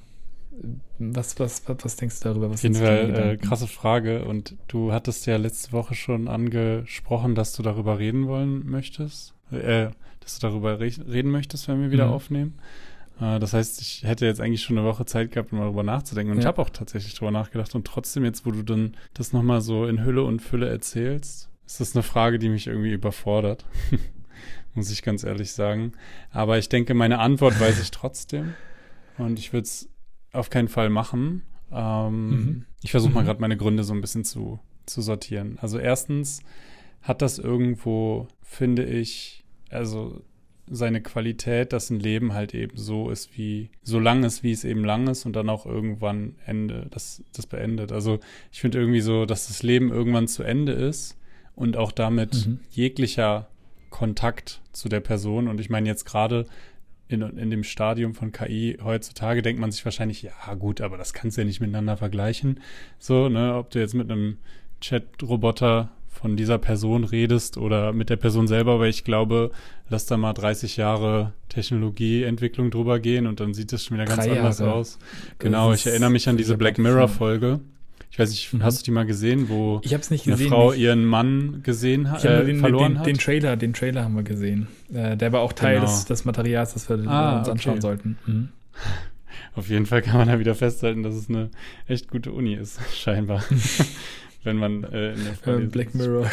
was, was, was, was denkst du darüber? Was Auf jeden Fall äh, krasse Frage. Und du hattest ja letzte Woche schon angesprochen, dass du darüber reden wollen möchtest. Äh, dass du darüber re reden möchtest, wenn wir wieder mhm. aufnehmen. Äh, das heißt, ich hätte jetzt eigentlich schon eine Woche Zeit gehabt, um darüber nachzudenken. Und ja. ich habe auch tatsächlich darüber nachgedacht. Und trotzdem, jetzt, wo du dann das nochmal so in Hülle und Fülle erzählst, ist das eine Frage, die mich irgendwie überfordert. Muss ich ganz ehrlich sagen. Aber ich denke, meine Antwort weiß ich trotzdem. Und ich würde es auf keinen Fall machen. Ähm, mhm. Ich versuche mhm. mal gerade meine Gründe so ein bisschen zu, zu sortieren. Also erstens hat das irgendwo, finde ich, also seine Qualität, dass ein Leben halt eben so ist, wie so lang ist, wie es eben lang ist und dann auch irgendwann Ende, das, das beendet. Also ich finde irgendwie so, dass das Leben irgendwann zu Ende ist und auch damit mhm. jeglicher Kontakt zu der Person. Und ich meine jetzt gerade in, in dem Stadium von KI heutzutage denkt man sich wahrscheinlich, ja gut, aber das kannst du ja nicht miteinander vergleichen. So, ne, ob du jetzt mit einem Chat-Roboter von dieser Person redest oder mit der Person selber, weil ich glaube, lass da mal 30 Jahre Technologieentwicklung drüber gehen und dann sieht das schon wieder ganz anders aus. Genau, ich erinnere mich an diese Black Mirror-Folge ich weiß nicht, mhm. hast du die mal gesehen, wo ich hab's nicht eine gesehen, Frau nicht. ihren Mann gesehen hat, äh, den, verloren den, hat? Den Trailer, den Trailer haben wir gesehen. Äh, der war auch Teil genau. des, des, Materials, das wir ah, uns anschauen okay. sollten. Mhm. Auf jeden Fall kann man da wieder festhalten, dass es eine echt gute Uni ist, scheinbar. Wenn man äh, in der Vorlesung Black Mirror.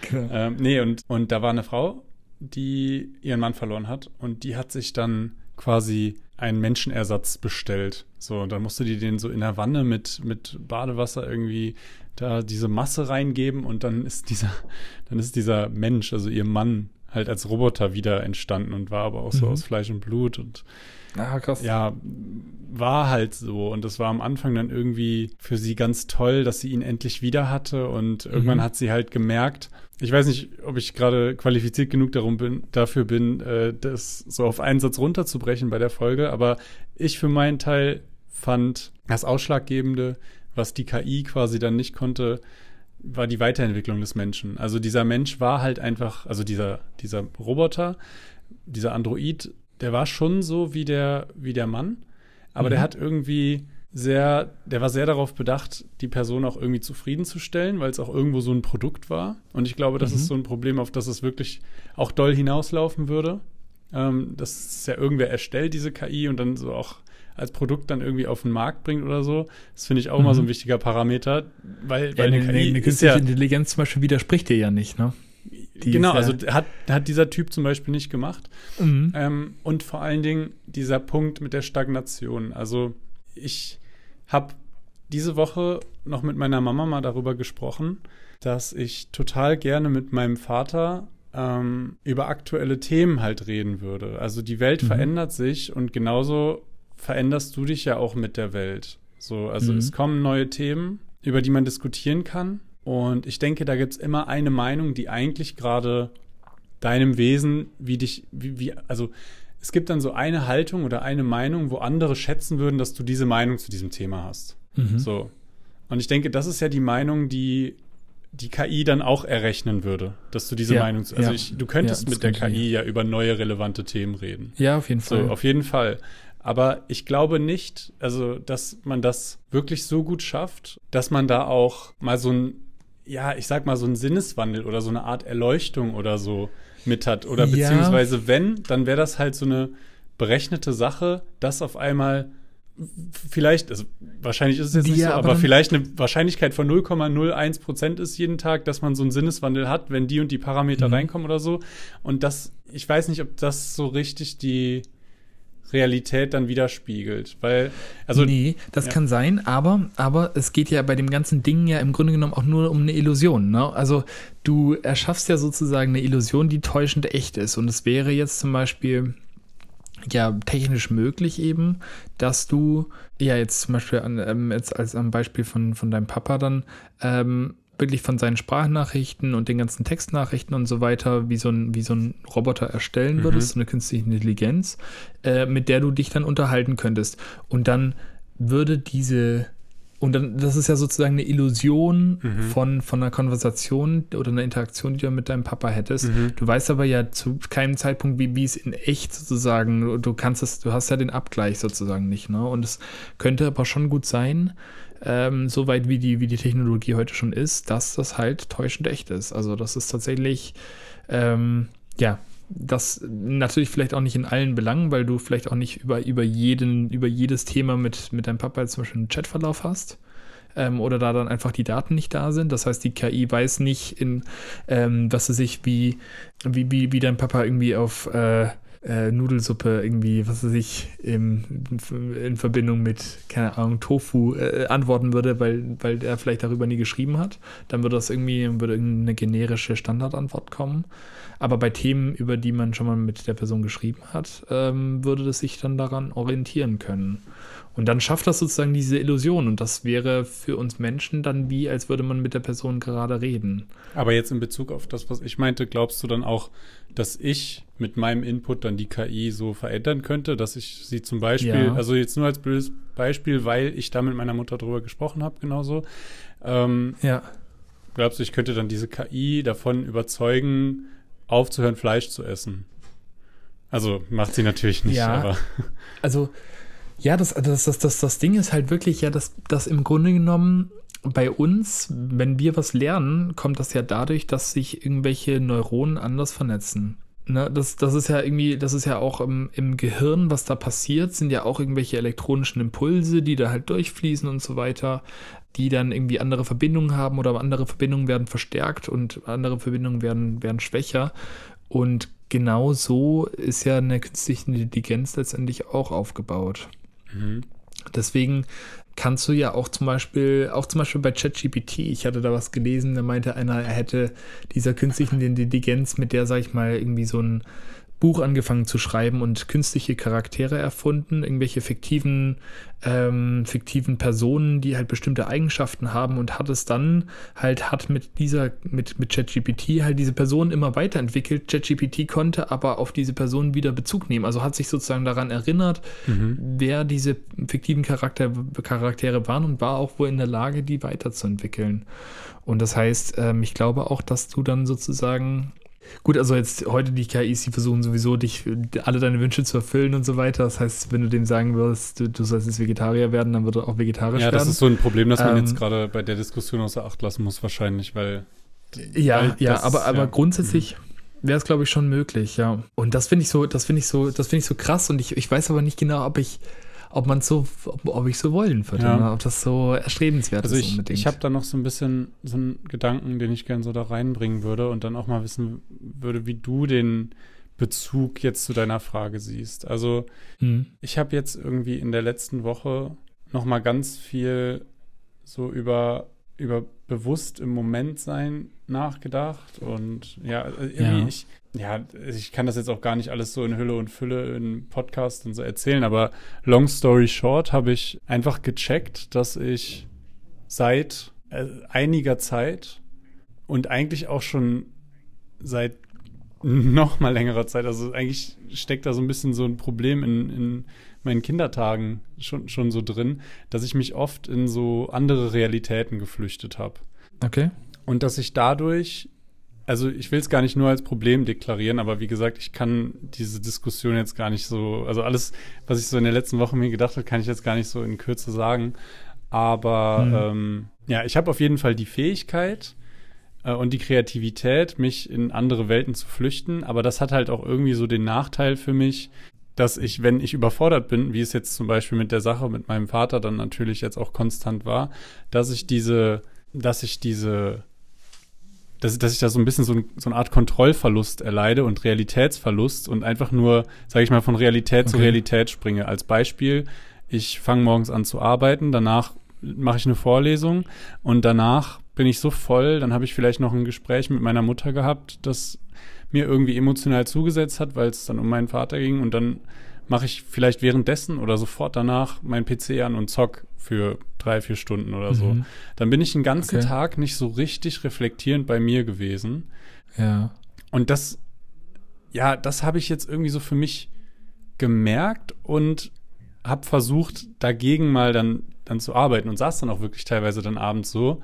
genau. Ähm, nee, und, und da war eine Frau, die ihren Mann verloren hat und die hat sich dann quasi einen Menschenersatz bestellt. So, und dann musste die den so in der Wanne mit, mit Badewasser irgendwie da diese Masse reingeben und dann ist dieser, dann ist dieser Mensch, also ihr Mann, halt als Roboter wieder entstanden und war aber auch so mhm. aus Fleisch und Blut und Ah, krass. Ja, war halt so. Und das war am Anfang dann irgendwie für sie ganz toll, dass sie ihn endlich wieder hatte. Und irgendwann mhm. hat sie halt gemerkt, ich weiß nicht, ob ich gerade qualifiziert genug darum bin, dafür bin, äh, das so auf einen Satz runterzubrechen bei der Folge. Aber ich für meinen Teil fand das Ausschlaggebende, was die KI quasi dann nicht konnte, war die Weiterentwicklung des Menschen. Also dieser Mensch war halt einfach, also dieser, dieser Roboter, dieser Android der war schon so wie der, wie der Mann, aber mhm. der hat irgendwie sehr, der war sehr darauf bedacht, die Person auch irgendwie zufriedenzustellen, weil es auch irgendwo so ein Produkt war. Und ich glaube, das mhm. ist so ein Problem, auf das es wirklich auch doll hinauslaufen würde. Ähm, dass es ja irgendwer erstellt, diese KI, und dann so auch als Produkt dann irgendwie auf den Markt bringt oder so. Das finde ich auch mhm. mal so ein wichtiger Parameter, weil, weil ja, eine, eine, eine künstliche ja, Intelligenz zum Beispiel widerspricht dir ja nicht, ne? genau, also hat, hat dieser Typ zum Beispiel nicht gemacht. Mhm. Ähm, und vor allen Dingen dieser Punkt mit der Stagnation. Also ich habe diese Woche noch mit meiner Mama mal darüber gesprochen, dass ich total gerne mit meinem Vater ähm, über aktuelle Themen halt reden würde. Also die Welt mhm. verändert sich und genauso veränderst du dich ja auch mit der Welt. So, also mhm. es kommen neue Themen, über die man diskutieren kann. Und ich denke, da gibt es immer eine Meinung, die eigentlich gerade deinem Wesen, wie dich, wie, wie, also es gibt dann so eine Haltung oder eine Meinung, wo andere schätzen würden, dass du diese Meinung zu diesem Thema hast. Mhm. So. Und ich denke, das ist ja die Meinung, die die KI dann auch errechnen würde, dass du diese ja, Meinung, also ja. ich, du könntest ja, mit der KI ja über neue relevante Themen reden. Ja, auf jeden Fall. So, auf jeden Fall. Aber ich glaube nicht, also, dass man das wirklich so gut schafft, dass man da auch mal so ein ja, ich sag mal, so ein Sinneswandel oder so eine Art Erleuchtung oder so mit hat. Oder ja. beziehungsweise wenn, dann wäre das halt so eine berechnete Sache, dass auf einmal vielleicht, also wahrscheinlich ist es jetzt Die nicht ja so, aber aber, vielleicht eine Wahrscheinlichkeit von 0,01 Prozent ist jeden Tag, dass man so einen Sinneswandel hat, wenn die und die Parameter Mhm. reinkommen oder so. Und das, ich weiß nicht, ob das so richtig die Realität dann widerspiegelt. Weil, also, nee, das ja. kann sein, aber, aber es geht ja bei dem ganzen Ding ja im Grunde genommen auch nur um eine Illusion. Ne? Also du erschaffst ja sozusagen eine Illusion, die täuschend echt ist. Und es wäre jetzt zum Beispiel ja technisch möglich eben, dass du ja jetzt zum Beispiel an, ähm, jetzt als am Beispiel von, von deinem Papa dann ähm, wirklich von seinen Sprachnachrichten und den ganzen Textnachrichten und so weiter wie so ein, wie so ein Roboter erstellen Mhm. würdest, so eine künstliche Intelligenz, äh, mit der du dich dann unterhalten könntest. Und dann würde diese und dann, das ist ja sozusagen eine Illusion Mhm. von, von einer Konversation oder einer Interaktion, die du mit deinem Papa hättest. Mhm. Du weißt aber ja zu keinem Zeitpunkt, wie, wie es in echt sozusagen, du kannst es, du hast ja den Abgleich sozusagen nicht, ne? Und es könnte aber schon gut sein, ähm, soweit wie die, wie die Technologie heute schon ist, dass das halt täuschend echt ist. Also das ist tatsächlich, ähm, ja, das natürlich vielleicht auch nicht in allen Belangen, weil du vielleicht auch nicht über, über, jeden, über jedes Thema mit, mit deinem Papa jetzt zum Beispiel einen Chatverlauf hast. Ähm, oder da dann einfach die Daten nicht da sind. Das heißt, die KI weiß nicht, in ähm, was sie sich wie, wie, wie, wie dein Papa irgendwie auf äh, äh, Nudelsuppe irgendwie, was weiß ich, im, in Verbindung mit, keine Ahnung, Tofu äh, antworten würde, weil, weil er vielleicht darüber nie geschrieben hat. Dann würde das irgendwie, würde irgendeine generische Standardantwort kommen. Aber bei Themen, über die man schon mal mit der Person geschrieben hat, ähm, würde das sich dann daran orientieren können. Und dann schafft das sozusagen diese Illusion. Und das wäre für uns Menschen dann wie, als würde man mit der Person gerade reden. aber jetzt in Bezug auf das, was ich meinte, glaubst du dann auch, dass ich mit meinem Input dann die KI so verändern könnte, dass ich sie zum Beispiel, Ja. also jetzt nur als blödes Beispiel, weil ich da mit meiner Mutter drüber gesprochen habe, genauso. Ähm, Ja. glaubst du, ich könnte dann diese KI davon überzeugen, aufzuhören, Fleisch zu essen? Also macht sie natürlich nicht, Ja. aber. Also, ja, das, das, das, das, das Ding ist halt wirklich ja, dass, dass im Grunde genommen bei uns, wenn wir was lernen, kommt das ja dadurch, dass sich irgendwelche Neuronen anders vernetzen. Ne, das, das ist ja irgendwie, das ist ja auch im, im Gehirn, was da passiert, sind ja auch irgendwelche elektronischen Impulse, die da halt durchfließen und so weiter, die dann irgendwie andere Verbindungen haben oder andere Verbindungen werden verstärkt und andere Verbindungen werden, werden schwächer. Und genau so ist ja eine künstliche Intelligenz letztendlich auch aufgebaut. Mhm. Deswegen kannst du ja auch zum Beispiel, auch zum Beispiel bei ChatGPT, ich hatte da was gelesen, da meinte einer, er hätte dieser künstlichen Intelligenz, mit der, sag ich mal, irgendwie so ein Buch angefangen zu schreiben und künstliche Charaktere erfunden, irgendwelche fiktiven, ähm, fiktiven Personen, die halt bestimmte Eigenschaften haben und hat es dann halt, hat mit dieser, mit, mit ChatGPT halt diese Person immer weiterentwickelt. ChatGPT konnte aber auf diese Person wieder Bezug nehmen, also hat sich sozusagen daran erinnert, Mhm. wer diese fiktiven Charakter, Charaktere waren und war auch wohl in der Lage, die weiterzuentwickeln. Und das heißt, ähm, ich glaube auch, dass du dann sozusagen Gut, also jetzt heute die KIs, die versuchen sowieso, dich alle deine Wünsche zu erfüllen und so weiter. Das heißt, wenn du dem sagen würdest, du, du sollst jetzt Vegetarier werden, dann wird er auch vegetarisch Ja, das werden. ist so ein Problem, das man Ähm, jetzt gerade bei der Diskussion außer Acht lassen muss, wahrscheinlich, weil. Ja, weil ja, das- aber, aber ja. grundsätzlich wäre es, glaube ich, schon möglich, ja. Und das finde ich so, das finde ich so, das finde ich so krass und ich, ich weiß aber nicht genau, ob ich, ob man so, ob, ob ich so wollen würde, Ja. ne? ob das so erstrebenswert Also ist ich, unbedingt. ich habe da noch so ein bisschen so einen Gedanken, den ich gerne so da reinbringen würde und dann auch mal wissen würde, wie du den Bezug jetzt zu deiner Frage siehst. Also Hm. ich habe jetzt irgendwie in der letzten Woche noch mal ganz viel so über über bewusst im Moment sein nachgedacht und ja irgendwie Ja. ich ja ich kann das jetzt auch gar nicht alles so in Hülle und Fülle in Podcast und so erzählen, aber long story short habe ich einfach gecheckt, dass ich seit äh, einiger Zeit und eigentlich auch schon seit noch mal längerer Zeit, also eigentlich steckt da so ein bisschen so ein Problem in, in meinen Kindertagen schon, schon so drin, dass ich mich oft in so andere Realitäten geflüchtet habe. Okay. Und dass ich dadurch, also ich will es gar nicht nur als Problem deklarieren, aber wie gesagt, ich kann diese Diskussion jetzt gar nicht so, also alles, was ich so in der letzten Woche mir gedacht habe, kann ich jetzt gar nicht so in Kürze sagen. Aber Hm. ähm, ja, ich habe auf jeden Fall die Fähigkeit äh, und die Kreativität, mich in andere Welten zu flüchten. Aber das hat halt auch irgendwie so den Nachteil für mich, dass ich, wenn ich überfordert bin, wie es jetzt zum Beispiel mit der Sache mit meinem Vater dann natürlich jetzt auch konstant war, dass ich diese, dass ich diese, dass, dass ich da so ein bisschen so, ein, so eine Art Kontrollverlust erleide und Realitätsverlust und einfach nur, sage ich mal, von Realität okay. zu Realität springe. Als Beispiel, ich fange morgens an zu arbeiten, danach mache ich eine Vorlesung und danach bin ich so voll, dann habe ich vielleicht noch ein Gespräch mit meiner Mutter gehabt, das mir irgendwie emotional zugesetzt hat, weil es dann um meinen Vater ging und dann mache ich vielleicht währenddessen oder sofort danach mein PC an und zock für drei, vier Stunden oder so. Mhm. Dann bin ich den ganzen okay. Tag nicht so richtig reflektierend bei mir gewesen. Ja. Und das, ja, das habe ich jetzt irgendwie so für mich gemerkt und habe versucht, dagegen mal dann, dann zu arbeiten und saß dann auch wirklich teilweise dann abends so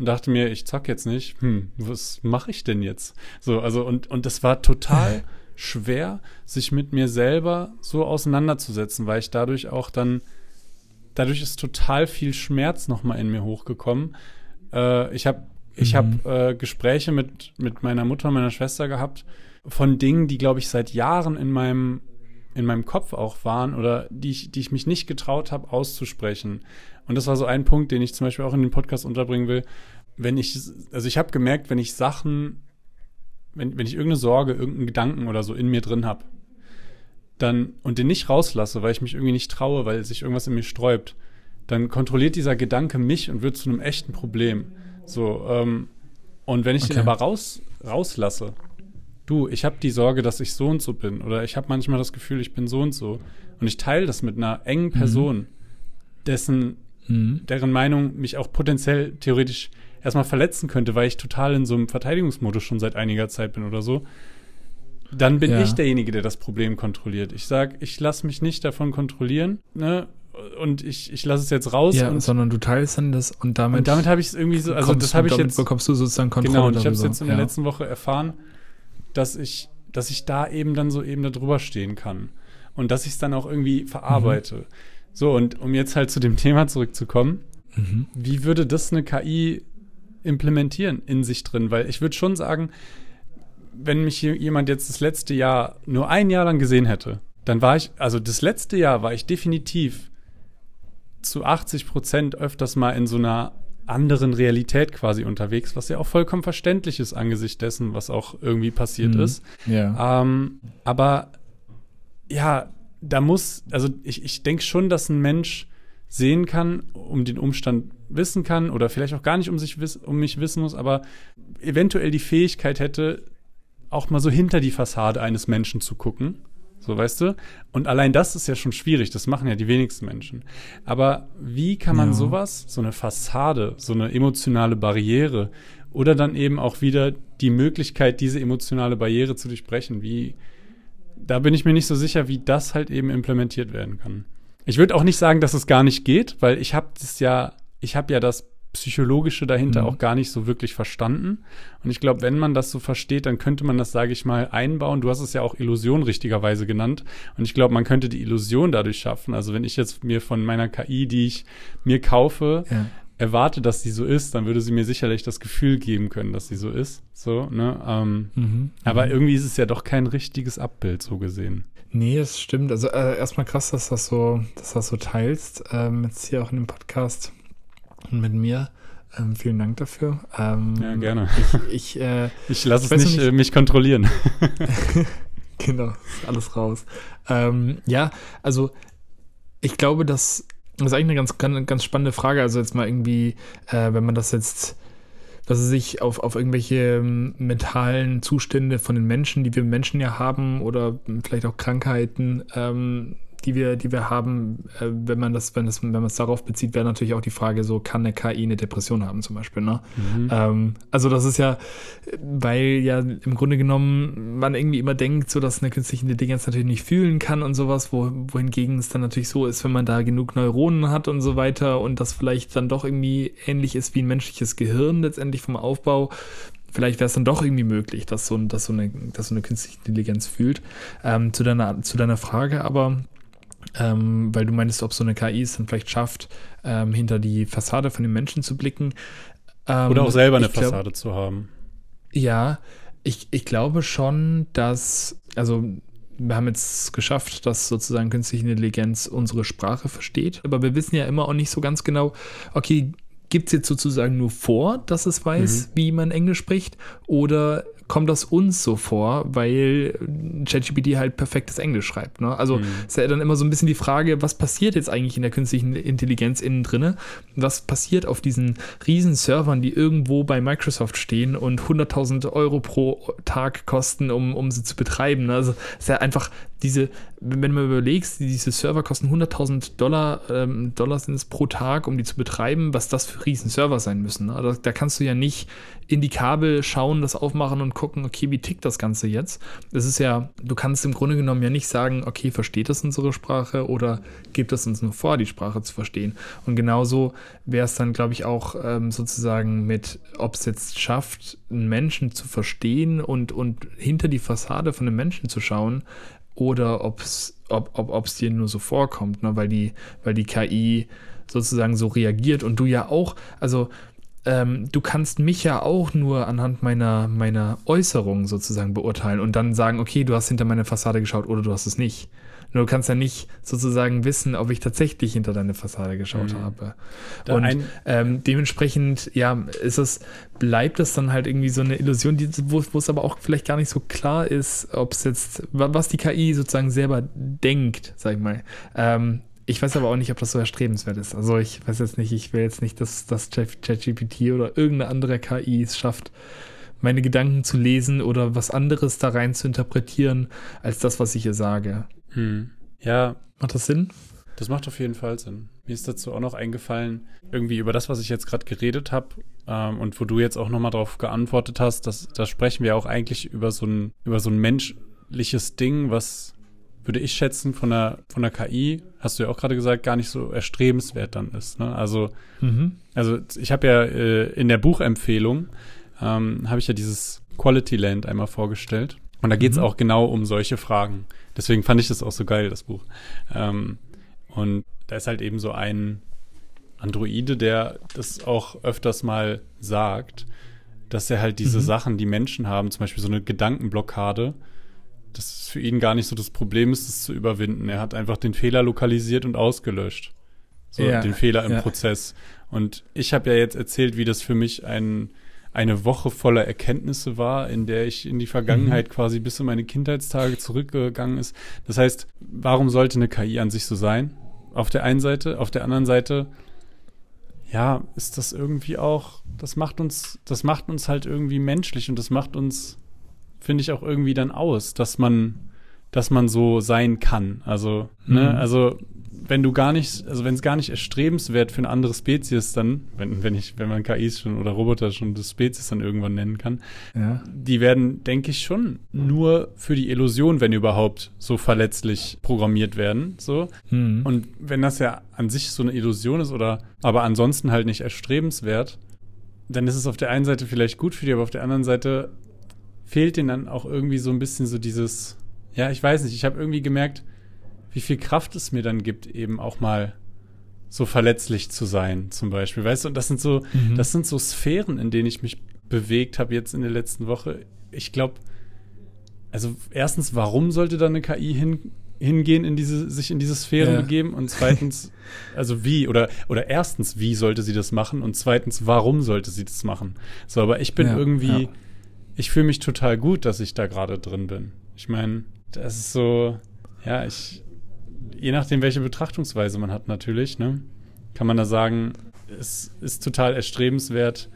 und dachte mir, ich zock jetzt nicht. Hm, was mache ich denn jetzt? So, also und und das war total schwer, sich mit mir selber so auseinanderzusetzen, weil ich dadurch auch dann dadurch ist total viel Schmerz nochmal in mir hochgekommen. Äh, ich habe ich mhm. habe äh, Gespräche mit mit meiner Mutter und meiner Schwester gehabt von Dingen, die glaube ich seit Jahren in meinem in meinem Kopf auch waren oder die ich, die ich mich nicht getraut habe auszusprechen. Und das war so ein Punkt, den ich zum Beispiel auch in den Podcast unterbringen will. Wenn ich, also ich habe gemerkt, wenn ich Sachen, wenn, wenn ich irgendeine Sorge, irgendeinen Gedanken oder so in mir drin habe, dann und den nicht rauslasse, weil ich mich irgendwie nicht traue, weil sich irgendwas in mir sträubt, dann kontrolliert dieser Gedanke mich und wird zu einem echten Problem. So, ähm, und wenn ich okay. den aber raus, rauslasse, du, ich habe die Sorge, dass ich so und so bin oder ich habe manchmal das Gefühl, ich bin so und so und ich teile das mit einer engen mhm. Person, mhm. dessen mhm. deren Meinung mich auch potenziell theoretisch erstmal verletzen könnte, weil ich total in so einem Verteidigungsmodus schon seit einiger Zeit bin oder so, dann bin ja. ich derjenige, der das Problem kontrolliert. Ich sage, ich lasse mich nicht davon kontrollieren, ne? Und ich, ich lasse es jetzt raus. Ja, und, sondern du teilst dann das und damit. Und damit habe ich es irgendwie so, also das habe ich jetzt. bekommst du sozusagen Kontrolle. Genau, und ich habe es jetzt in ja. der letzten Woche erfahren, dass ich, dass ich da eben dann so eben da drüber stehen kann. Und dass ich es dann auch irgendwie verarbeite. Mhm. So, und um jetzt halt zu dem Thema zurückzukommen, mhm. wie würde das eine KI implementieren in sich drin? Weil ich würde schon sagen, wenn mich jemand jetzt das letzte Jahr nur ein Jahr lang gesehen hätte, dann war ich, also das letzte Jahr war ich definitiv zu 80 Prozent öfters mal in so einer anderen Realität quasi unterwegs, was ja auch vollkommen verständlich ist angesichts dessen, was auch irgendwie passiert mhm. ist. Ja. Ähm, aber ja, da muss, also ich, ich denke schon, dass ein Mensch sehen kann, um den Umstand wissen kann oder vielleicht auch gar nicht um sich um mich wissen muss, aber eventuell die Fähigkeit hätte, auch mal so hinter die Fassade eines Menschen zu gucken. So, weißt du? Und allein das ist ja schon schwierig. Das machen ja die wenigsten Menschen. Aber wie kann man ja. sowas, so eine Fassade, so eine emotionale Barriere oder dann eben auch wieder die Möglichkeit, diese emotionale Barriere zu durchbrechen, wie, da bin ich mir nicht so sicher, wie das halt eben implementiert werden kann. Ich würde auch nicht sagen, dass es gar nicht geht, weil ich habe das ja, ich habe ja das Psychologische dahinter mhm. auch gar nicht so wirklich verstanden. Und ich glaube, wenn man das so versteht, dann könnte man das, sage ich mal, einbauen. Du hast es ja auch Illusion richtigerweise genannt. Und ich glaube, man könnte die Illusion dadurch schaffen. Also wenn ich jetzt mir von meiner KI, die ich mir kaufe, ja. erwarte, dass sie so ist, dann würde sie mir sicherlich das Gefühl geben können, dass sie so ist. So, ne? Ähm, mhm. Aber mhm. irgendwie ist es ja doch kein richtiges Abbild, so gesehen. Nee, es stimmt. Also äh, erstmal krass, dass das so, dass das so teilst. Ähm, jetzt hier auch in dem Podcast mit mir. Ähm, vielen Dank dafür. Ähm, ja, gerne. Ich, ich, äh, ich lasse es nicht, nicht äh, mich kontrollieren. genau, ist alles raus. Ähm, ja, also ich glaube, dass das ist eigentlich eine ganz, ganz spannende Frage. Also jetzt mal irgendwie, äh, wenn man das jetzt dass es sich auf, auf irgendwelche ähm, mentalen Zustände von den Menschen, die wir Menschen ja haben, oder vielleicht auch Krankheiten, ähm, die wir, die wir haben, äh, wenn man das, wenn das, wenn man es darauf bezieht, wäre natürlich auch die Frage, so kann eine KI eine Depression haben zum Beispiel. Ne? Mhm. Ähm, also das ist ja, weil ja im Grunde genommen man irgendwie immer denkt, so dass eine künstliche Intelligenz natürlich nicht fühlen kann und sowas, wo, wohingegen es dann natürlich so ist, wenn man da genug Neuronen hat und so weiter und das vielleicht dann doch irgendwie ähnlich ist wie ein menschliches Gehirn letztendlich vom Aufbau, vielleicht wäre es dann doch irgendwie möglich, dass so, dass so, eine, dass so eine künstliche Intelligenz fühlt. Ähm, zu, deiner, zu deiner Frage aber, ähm, weil du meinst, ob so eine KI es dann vielleicht schafft, ähm, hinter die Fassade von den Menschen zu blicken. Ähm, Oder auch selber eine glaub, Fassade zu haben. Ja, ich, ich glaube schon, dass, also wir haben jetzt geschafft, dass sozusagen künstliche Intelligenz unsere Sprache versteht. Aber wir wissen ja immer auch nicht so ganz genau, okay, gibt es jetzt sozusagen nur vor, dass es weiß, mhm. wie man Englisch spricht? Oder kommt das uns so vor, weil ChatGPT halt perfektes Englisch schreibt. Ne? Also mhm. ist ja dann immer so ein bisschen die Frage, was passiert jetzt eigentlich in der künstlichen Intelligenz innen drinne? Was passiert auf diesen riesen Servern, die irgendwo bei Microsoft stehen und 100.000 Euro pro Tag kosten, um, um sie zu betreiben? Ne? Also ist ja einfach diese, wenn man überlegst, diese Server kosten 100.000 Dollar, ähm, Dollar sind es pro Tag, um die zu betreiben, was das für riesen Server sein müssen. Ne? Da, da kannst du ja nicht in die Kabel schauen, das aufmachen und gucken, okay, wie tickt das Ganze jetzt? Das ist ja, du kannst im Grunde genommen ja nicht sagen, okay, versteht das unsere Sprache oder gibt es uns nur vor, die Sprache zu verstehen? Und genauso wäre es dann, glaube ich, auch ähm, sozusagen mit, ob es jetzt schafft, einen Menschen zu verstehen und, und hinter die Fassade von einem Menschen zu schauen, oder ob's, ob es ob, dir nur so vorkommt, ne? weil, die, weil die KI sozusagen so reagiert und du ja auch, also ähm, du kannst mich ja auch nur anhand meiner, meiner Äußerung sozusagen beurteilen und dann sagen, okay, du hast hinter meine Fassade geschaut oder du hast es nicht. Nur du kannst ja nicht sozusagen wissen, ob ich tatsächlich hinter deine Fassade geschaut mhm. habe. Da und ähm, dementsprechend, ja, ist es, bleibt es dann halt irgendwie so eine Illusion, die, wo, wo es aber auch vielleicht gar nicht so klar ist, ob es jetzt, was die KI sozusagen selber denkt, sag ich mal. Ähm, ich weiß aber auch nicht, ob das so erstrebenswert ist. Also ich weiß jetzt nicht, ich will jetzt nicht, dass das ChatGPT oder irgendeine andere KI es schafft, meine Gedanken zu lesen oder was anderes da rein zu interpretieren, als das, was ich ihr sage. Hm. Ja. Macht das Sinn? Das macht auf jeden Fall Sinn. Mir ist dazu auch noch eingefallen, irgendwie über das, was ich jetzt gerade geredet habe ähm, und wo du jetzt auch nochmal darauf geantwortet hast, dass, da sprechen wir auch eigentlich über so ein, über so ein menschliches Ding, was würde ich schätzen, von der, von der KI, hast du ja auch gerade gesagt, gar nicht so erstrebenswert dann ist. Ne? Also, mhm. also ich habe ja äh, in der Buchempfehlung, ähm, habe ich ja dieses Quality Land einmal vorgestellt. Und da geht es mhm. auch genau um solche Fragen. Deswegen fand ich das auch so geil, das Buch. Ähm, und da ist halt eben so ein Androide, der das auch öfters mal sagt, dass er halt diese mhm. Sachen, die Menschen haben, zum Beispiel so eine Gedankenblockade, dass es für ihn gar nicht so das Problem ist, das zu überwinden. Er hat einfach den Fehler lokalisiert und ausgelöscht. So, ja, den Fehler im ja. Prozess. Und ich habe ja jetzt erzählt, wie das für mich ein, eine Woche voller Erkenntnisse war, in der ich in die Vergangenheit mhm. quasi bis in meine Kindheitstage zurückgegangen ist. Das heißt, warum sollte eine KI an sich so sein? Auf der einen Seite, auf der anderen Seite, ja, ist das irgendwie auch, das macht uns, das macht uns halt irgendwie menschlich und das macht uns finde ich auch irgendwie dann aus, dass man, dass man so sein kann. Also, ne, mhm. ne, also wenn du gar nicht, also wenn es gar nicht erstrebenswert für eine andere Spezies dann, wenn, wenn ich, wenn man KIs schon oder Roboter schon das Spezies dann irgendwann nennen kann, ja. die werden, denke ich, schon nur für die Illusion, wenn überhaupt, so verletzlich programmiert werden. So. Mhm. Und wenn das ja an sich so eine Illusion ist oder aber ansonsten halt nicht erstrebenswert, dann ist es auf der einen Seite vielleicht gut für die, aber auf der anderen Seite fehlt denen dann auch irgendwie so ein bisschen so dieses, ja, ich weiß nicht, ich habe irgendwie gemerkt, wie viel Kraft es mir dann gibt, eben auch mal so verletzlich zu sein, zum Beispiel. Weißt du, und das sind so, mhm. das sind so Sphären, in denen ich mich bewegt habe jetzt in der letzten Woche. Ich glaube, also erstens, warum sollte da eine KI hin, hingehen, in diese, sich in diese Sphären ja. begeben? Und zweitens, also wie? Oder, oder erstens, wie sollte sie das machen? Und zweitens, warum sollte sie das machen? So, aber ich bin ja, irgendwie. Ja ich fühle mich total gut, dass ich da gerade drin bin. Ich meine, das ist so, ja, ich, je nachdem, welche Betrachtungsweise man hat natürlich, ne, kann man da sagen, es ist total erstrebenswert,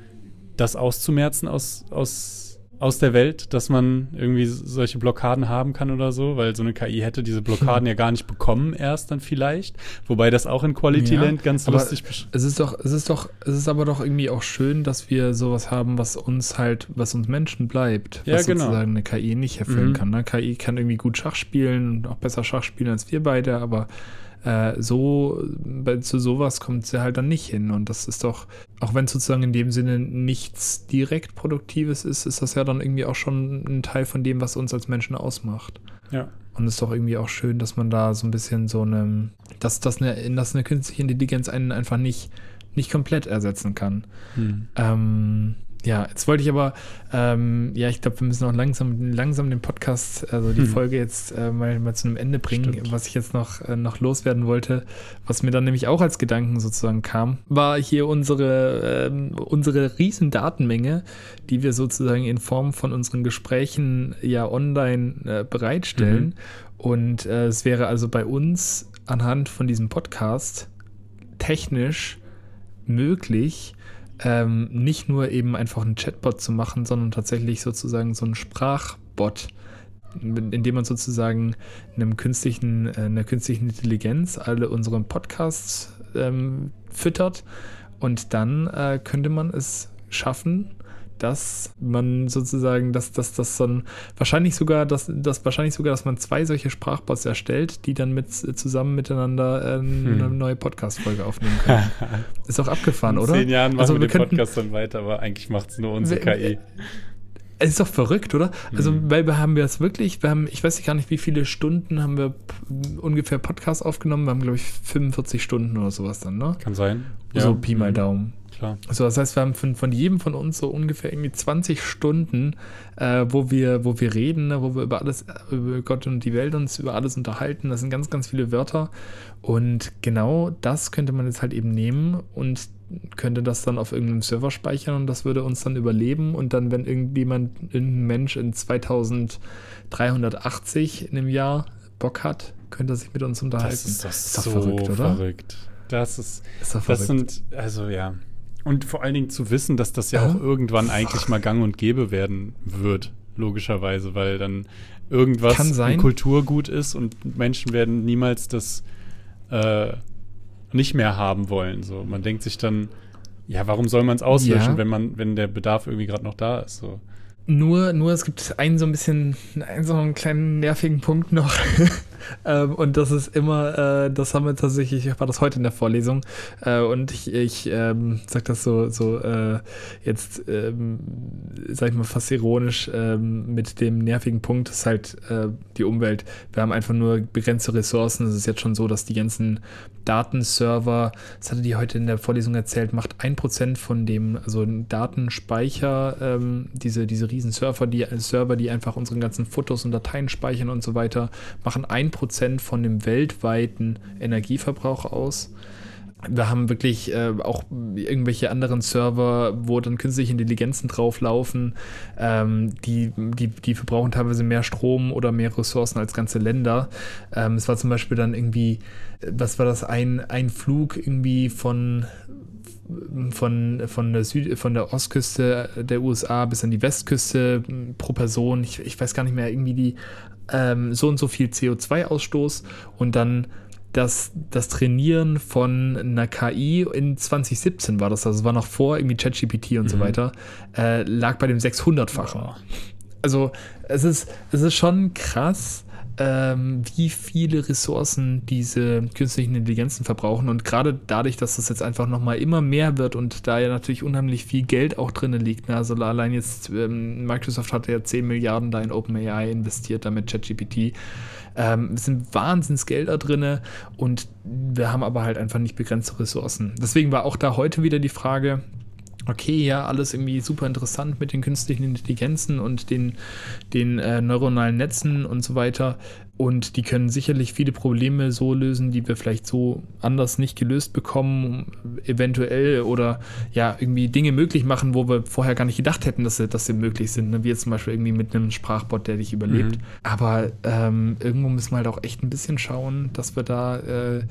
das auszumerzen aus, aus aus der Welt, dass man irgendwie solche Blockaden haben kann oder so, weil so eine KI hätte diese Blockaden ja gar nicht bekommen erst dann vielleicht, wobei das auch in Quality ja, Land ganz lustig Es ist doch, es ist doch, es ist aber doch irgendwie auch schön, dass wir sowas haben, was uns halt, was uns Menschen bleibt, ja, was genau. sozusagen eine KI nicht erfüllen mhm. kann. Ne? KI kann irgendwie gut Schach spielen auch besser Schach spielen als wir beide, aber äh, so zu sowas kommt sie halt dann nicht hin. Und das ist doch, auch wenn es sozusagen in dem Sinne nichts direkt Produktives ist, ist das ja dann irgendwie auch schon ein Teil von dem, was uns als Menschen ausmacht. Ja. Und es ist doch irgendwie auch schön, dass man da so ein bisschen so eine, dass, dass eine, dass eine künstliche Intelligenz einen einfach nicht, nicht komplett ersetzen kann. Hm. Ähm, Ja, jetzt wollte ich aber, ähm, ja, ich glaube, wir müssen auch langsam, langsam den Podcast, also die hm. Folge jetzt äh, mal, mal zu einem Ende bringen. Stimmt. Was ich jetzt noch, äh, noch loswerden wollte, was mir dann nämlich auch als Gedanken sozusagen kam, war hier unsere, äh, unsere riesen Datenmenge, die wir sozusagen in Form von unseren Gesprächen ja online äh, bereitstellen. Mhm. Und äh, es wäre also bei uns anhand von diesem Podcast technisch möglich, ähm, nicht nur eben einfach einen Chatbot zu machen, sondern tatsächlich sozusagen so einen Sprachbot, indem man sozusagen einem künstlichen, äh, einer künstlichen Intelligenz alle unsere Podcasts ähm, füttert. Und dann äh, könnte man es schaffen, dass man sozusagen, dass das dass dann wahrscheinlich sogar, dass, dass wahrscheinlich sogar, dass man zwei solche Sprachbots erstellt, die dann mit zusammen miteinander äh, hm. eine neue Podcast-Folge aufnehmen können. Ist auch abgefahren, oder? In zehn Jahren machen also, wir, wir den könnten, Podcast dann weiter, aber eigentlich macht es nur unsere KI. Es ist doch verrückt, oder? Also, mhm. weil wir haben wir es wirklich, wir haben, ich weiß gar nicht, wie viele Stunden haben wir ungefähr Podcast aufgenommen. Wir haben, glaube ich, 45 Stunden oder sowas dann, ne? Kann sein. So ja. Pi mal mhm. Daumen klar. Also das heißt, wir haben von, von jedem von uns so ungefähr irgendwie 20 Stunden, äh, wo, wir, wo wir reden, ne, wo wir über alles, über Gott und die Welt uns über alles unterhalten. Das sind ganz, ganz viele Wörter. Und genau das könnte man jetzt halt eben nehmen und könnte das dann auf irgendeinem Server speichern und das würde uns dann überleben. Und dann, wenn irgendjemand, irgendein Mensch in 2380 in einem Jahr Bock hat, könnte er sich mit uns unterhalten. Das ist, das ist doch so verrückt, oder? Verrückt. Das ist, ist das verrückt. sind, also ja, und vor allen Dingen zu wissen, dass das ja auch irgendwann eigentlich mal gang und gäbe werden wird, logischerweise, weil dann irgendwas ein Kulturgut ist und Menschen werden niemals das äh, nicht mehr haben wollen. So, man denkt sich dann, ja, warum soll man es auslöschen, ja. wenn man, wenn der Bedarf irgendwie gerade noch da ist? So. Nur, nur es gibt einen so ein bisschen, einen so einen kleinen nervigen Punkt noch. ähm, und das ist immer, äh, das haben wir tatsächlich, ich war das heute in der Vorlesung. Äh, und ich, ich ähm, sag das so, so äh, jetzt, ähm, sag ich mal, fast ironisch ähm, mit dem nervigen Punkt, ist halt äh, die Umwelt. Wir haben einfach nur begrenzte Ressourcen. Es ist jetzt schon so, dass die ganzen Datenserver, das hatte die heute in der Vorlesung erzählt, macht ein Prozent von dem, also Datenspeicher, ähm, diese, diese riesen Server, die Server, die einfach unsere ganzen Fotos und Dateien speichern und so weiter, machen ein Prozent von dem weltweiten Energieverbrauch aus wir haben wirklich äh, auch irgendwelche anderen Server, wo dann künstliche Intelligenzen drauflaufen, ähm, die, die, die verbrauchen teilweise mehr Strom oder mehr Ressourcen als ganze Länder. Ähm, es war zum Beispiel dann irgendwie, was war das, ein, ein Flug irgendwie von von, von, der Süd, von der Ostküste der USA bis an die Westküste pro Person. Ich, ich weiß gar nicht mehr, irgendwie die ähm, so und so viel CO2-Ausstoß und dann dass das Trainieren von einer KI in 2017 war das, also war noch vor irgendwie ChatGPT und mhm. so weiter, äh, lag bei dem 600-fachen. Oh. Also es ist, es ist schon krass, ähm, wie viele Ressourcen diese künstlichen Intelligenzen verbrauchen. Und gerade dadurch, dass das jetzt einfach nochmal immer mehr wird und da ja natürlich unheimlich viel Geld auch drin liegt. Ne? Also allein jetzt, ähm, Microsoft hat ja 10 Milliarden da in OpenAI investiert, damit ChatGPT. Ähm, es sind Wahnsinnsgelder drin und wir haben aber halt einfach nicht begrenzte Ressourcen. Deswegen war auch da heute wieder die Frage, okay, ja, alles irgendwie super interessant mit den künstlichen Intelligenzen und den, den äh, neuronalen Netzen und so weiter. Und die können sicherlich viele Probleme so lösen, die wir vielleicht so anders nicht gelöst bekommen, eventuell oder ja, irgendwie Dinge möglich machen, wo wir vorher gar nicht gedacht hätten, dass sie, dass sie möglich sind. Ne? Wie jetzt zum Beispiel irgendwie mit einem Sprachbot, der dich überlebt. Mhm. Aber ähm, irgendwo müssen wir halt auch echt ein bisschen schauen, dass wir da äh,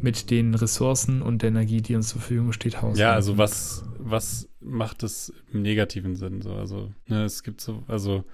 mit den Ressourcen und der Energie, die uns zur Verfügung steht, haushalten. Ja, also was, was macht es im negativen Sinn? So? Also, ne, es gibt so, also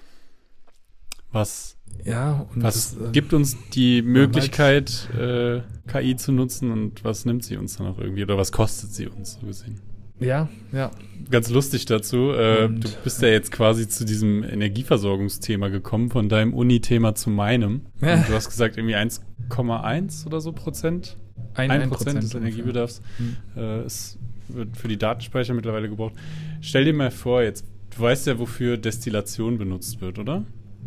was, ja, was das, äh, gibt uns die Möglichkeit, äh, KI zu nutzen und was nimmt sie uns dann auch irgendwie oder was kostet sie uns so gesehen? Ja, ja. Ganz lustig dazu. Äh, du bist ja jetzt quasi zu diesem Energieversorgungsthema gekommen, von deinem Uni-Thema zu meinem. Ja. Und du hast gesagt, irgendwie 1,1 oder so Prozent ein, ein Prozent des Energiebedarfs hm. äh, ist, wird für die Datenspeicher mittlerweile gebraucht. Stell dir mal vor, jetzt, du weißt ja, wofür Destillation benutzt wird, oder?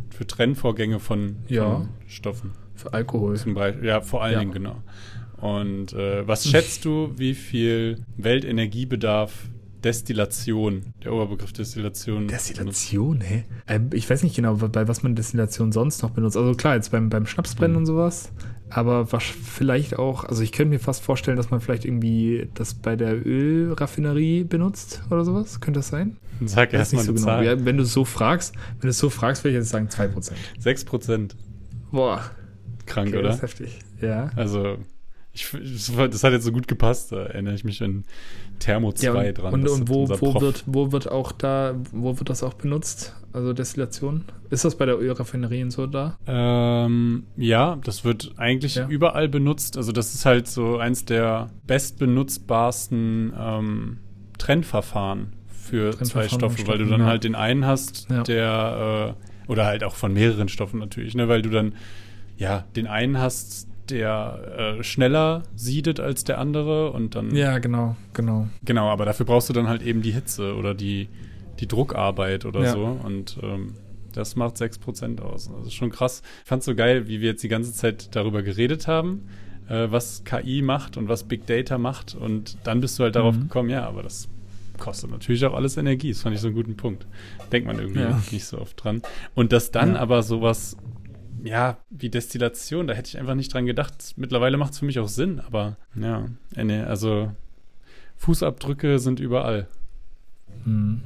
Für Trennvorgänge von, ja. von Stoffen. Für Alkohol. Zum Beispiel, ja, vor allen ja. Dingen, genau. Und äh, was schätzt du, wie viel Weltenergiebedarf Destillation, der Oberbegriff Destillation. Destillation, hä? Äh, ich weiß nicht genau, bei was man Destillation sonst noch benutzt. Also klar, jetzt beim, beim Schnapsbrennen mhm. und sowas. Aber was vielleicht auch, also ich könnte mir fast vorstellen, dass man vielleicht irgendwie das bei der Ölraffinerie benutzt oder sowas. Könnte das sein? Sag erstmal so genau. Ja, wenn du es so fragst, wenn du es so fragst, würde ich jetzt sagen 2%. 6%. Boah. Krank, okay, oder? Das ist heftig. Ja. Also, ich, das hat jetzt so gut gepasst, da erinnere ich mich an Thermo 2 ja, und, dran. Und, und wo, wo, wird, wo wird auch da, wo wird das auch benutzt? Also Destillation? Ist das bei der Ölraffinerien so da? Ähm, ja, das wird eigentlich ja. überall benutzt. Also das ist halt so eins der bestbenutzbarsten ähm, Trennverfahren für zwei Stoffe, weil du dann ja. halt den einen hast, der äh, oder halt auch von mehreren Stoffen natürlich, ne, weil du dann ja den einen hast, der äh, schneller siedet als der andere und dann. Ja, genau, genau. Genau, aber dafür brauchst du dann halt eben die Hitze oder die, die Druckarbeit oder ja. so. Und ähm, das macht 6% aus. Das ist schon krass. Ich fand es so geil, wie wir jetzt die ganze Zeit darüber geredet haben, äh, was KI macht und was Big Data macht. Und dann bist du halt darauf mhm. gekommen, ja, aber das kostet natürlich auch alles Energie. Das fand ich so einen guten Punkt. Denkt man irgendwie ja. nicht so oft dran. Und dass dann ja. aber sowas ja, wie Destillation, da hätte ich einfach nicht dran gedacht. Mittlerweile macht es für mich auch Sinn, aber ja, äh, nee, also Fußabdrücke sind überall. Hm.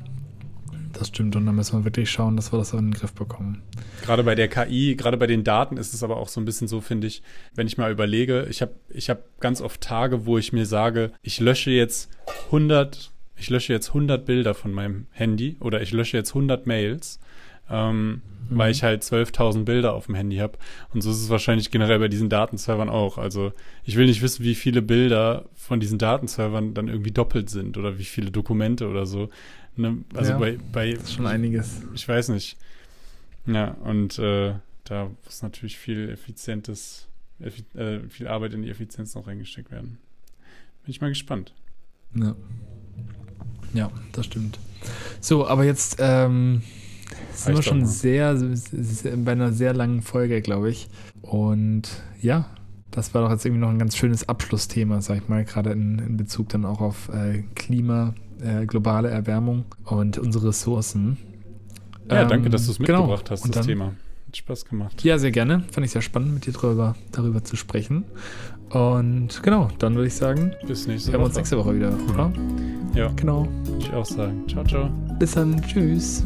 Das stimmt und da müssen wir wirklich schauen, dass wir das in den Griff bekommen. Gerade bei der KI, gerade bei den Daten ist es aber auch so ein bisschen so, finde ich, wenn ich mal überlege, ich habe ich hab ganz oft Tage, wo ich mir sage, ich lösche jetzt 100, ich lösche jetzt 100 Bilder von meinem Handy oder ich lösche jetzt 100 Mails ähm, mhm. weil ich halt 12.000 Bilder auf dem Handy habe. Und so ist es wahrscheinlich generell bei diesen Datenservern auch. Also ich will nicht wissen, wie viele Bilder von diesen Datenservern dann irgendwie doppelt sind oder wie viele Dokumente oder so. Ne? Also ja, bei, bei. Das ist schon einiges. Ich weiß nicht. Ja, und äh, da muss natürlich viel effizientes, effi äh, viel Arbeit in die Effizienz noch reingesteckt werden. Bin ich mal gespannt. Ja. Ja, das stimmt. So, aber jetzt ähm, sind wir schon sehr, sehr, bei einer sehr langen Folge, glaube ich. Und ja, das war doch jetzt irgendwie noch ein ganz schönes Abschlussthema, sag ich mal, gerade in, in Bezug dann auch auf äh, Klima, äh, globale Erwärmung und unsere Ressourcen. Ja, ähm, danke, dass du es genau. mitgebracht genau. hast, das dann, Thema. Hat Spaß gemacht. Ja, sehr gerne. Fand ich sehr spannend, mit dir darüber, darüber zu sprechen. Und genau, dann würde ich sagen, bis nächste Woche. Wir uns nächste Woche wieder, oder? Ja. Genau. Würde ich auch sagen. Ciao, ciao. Bis dann. Tschüss.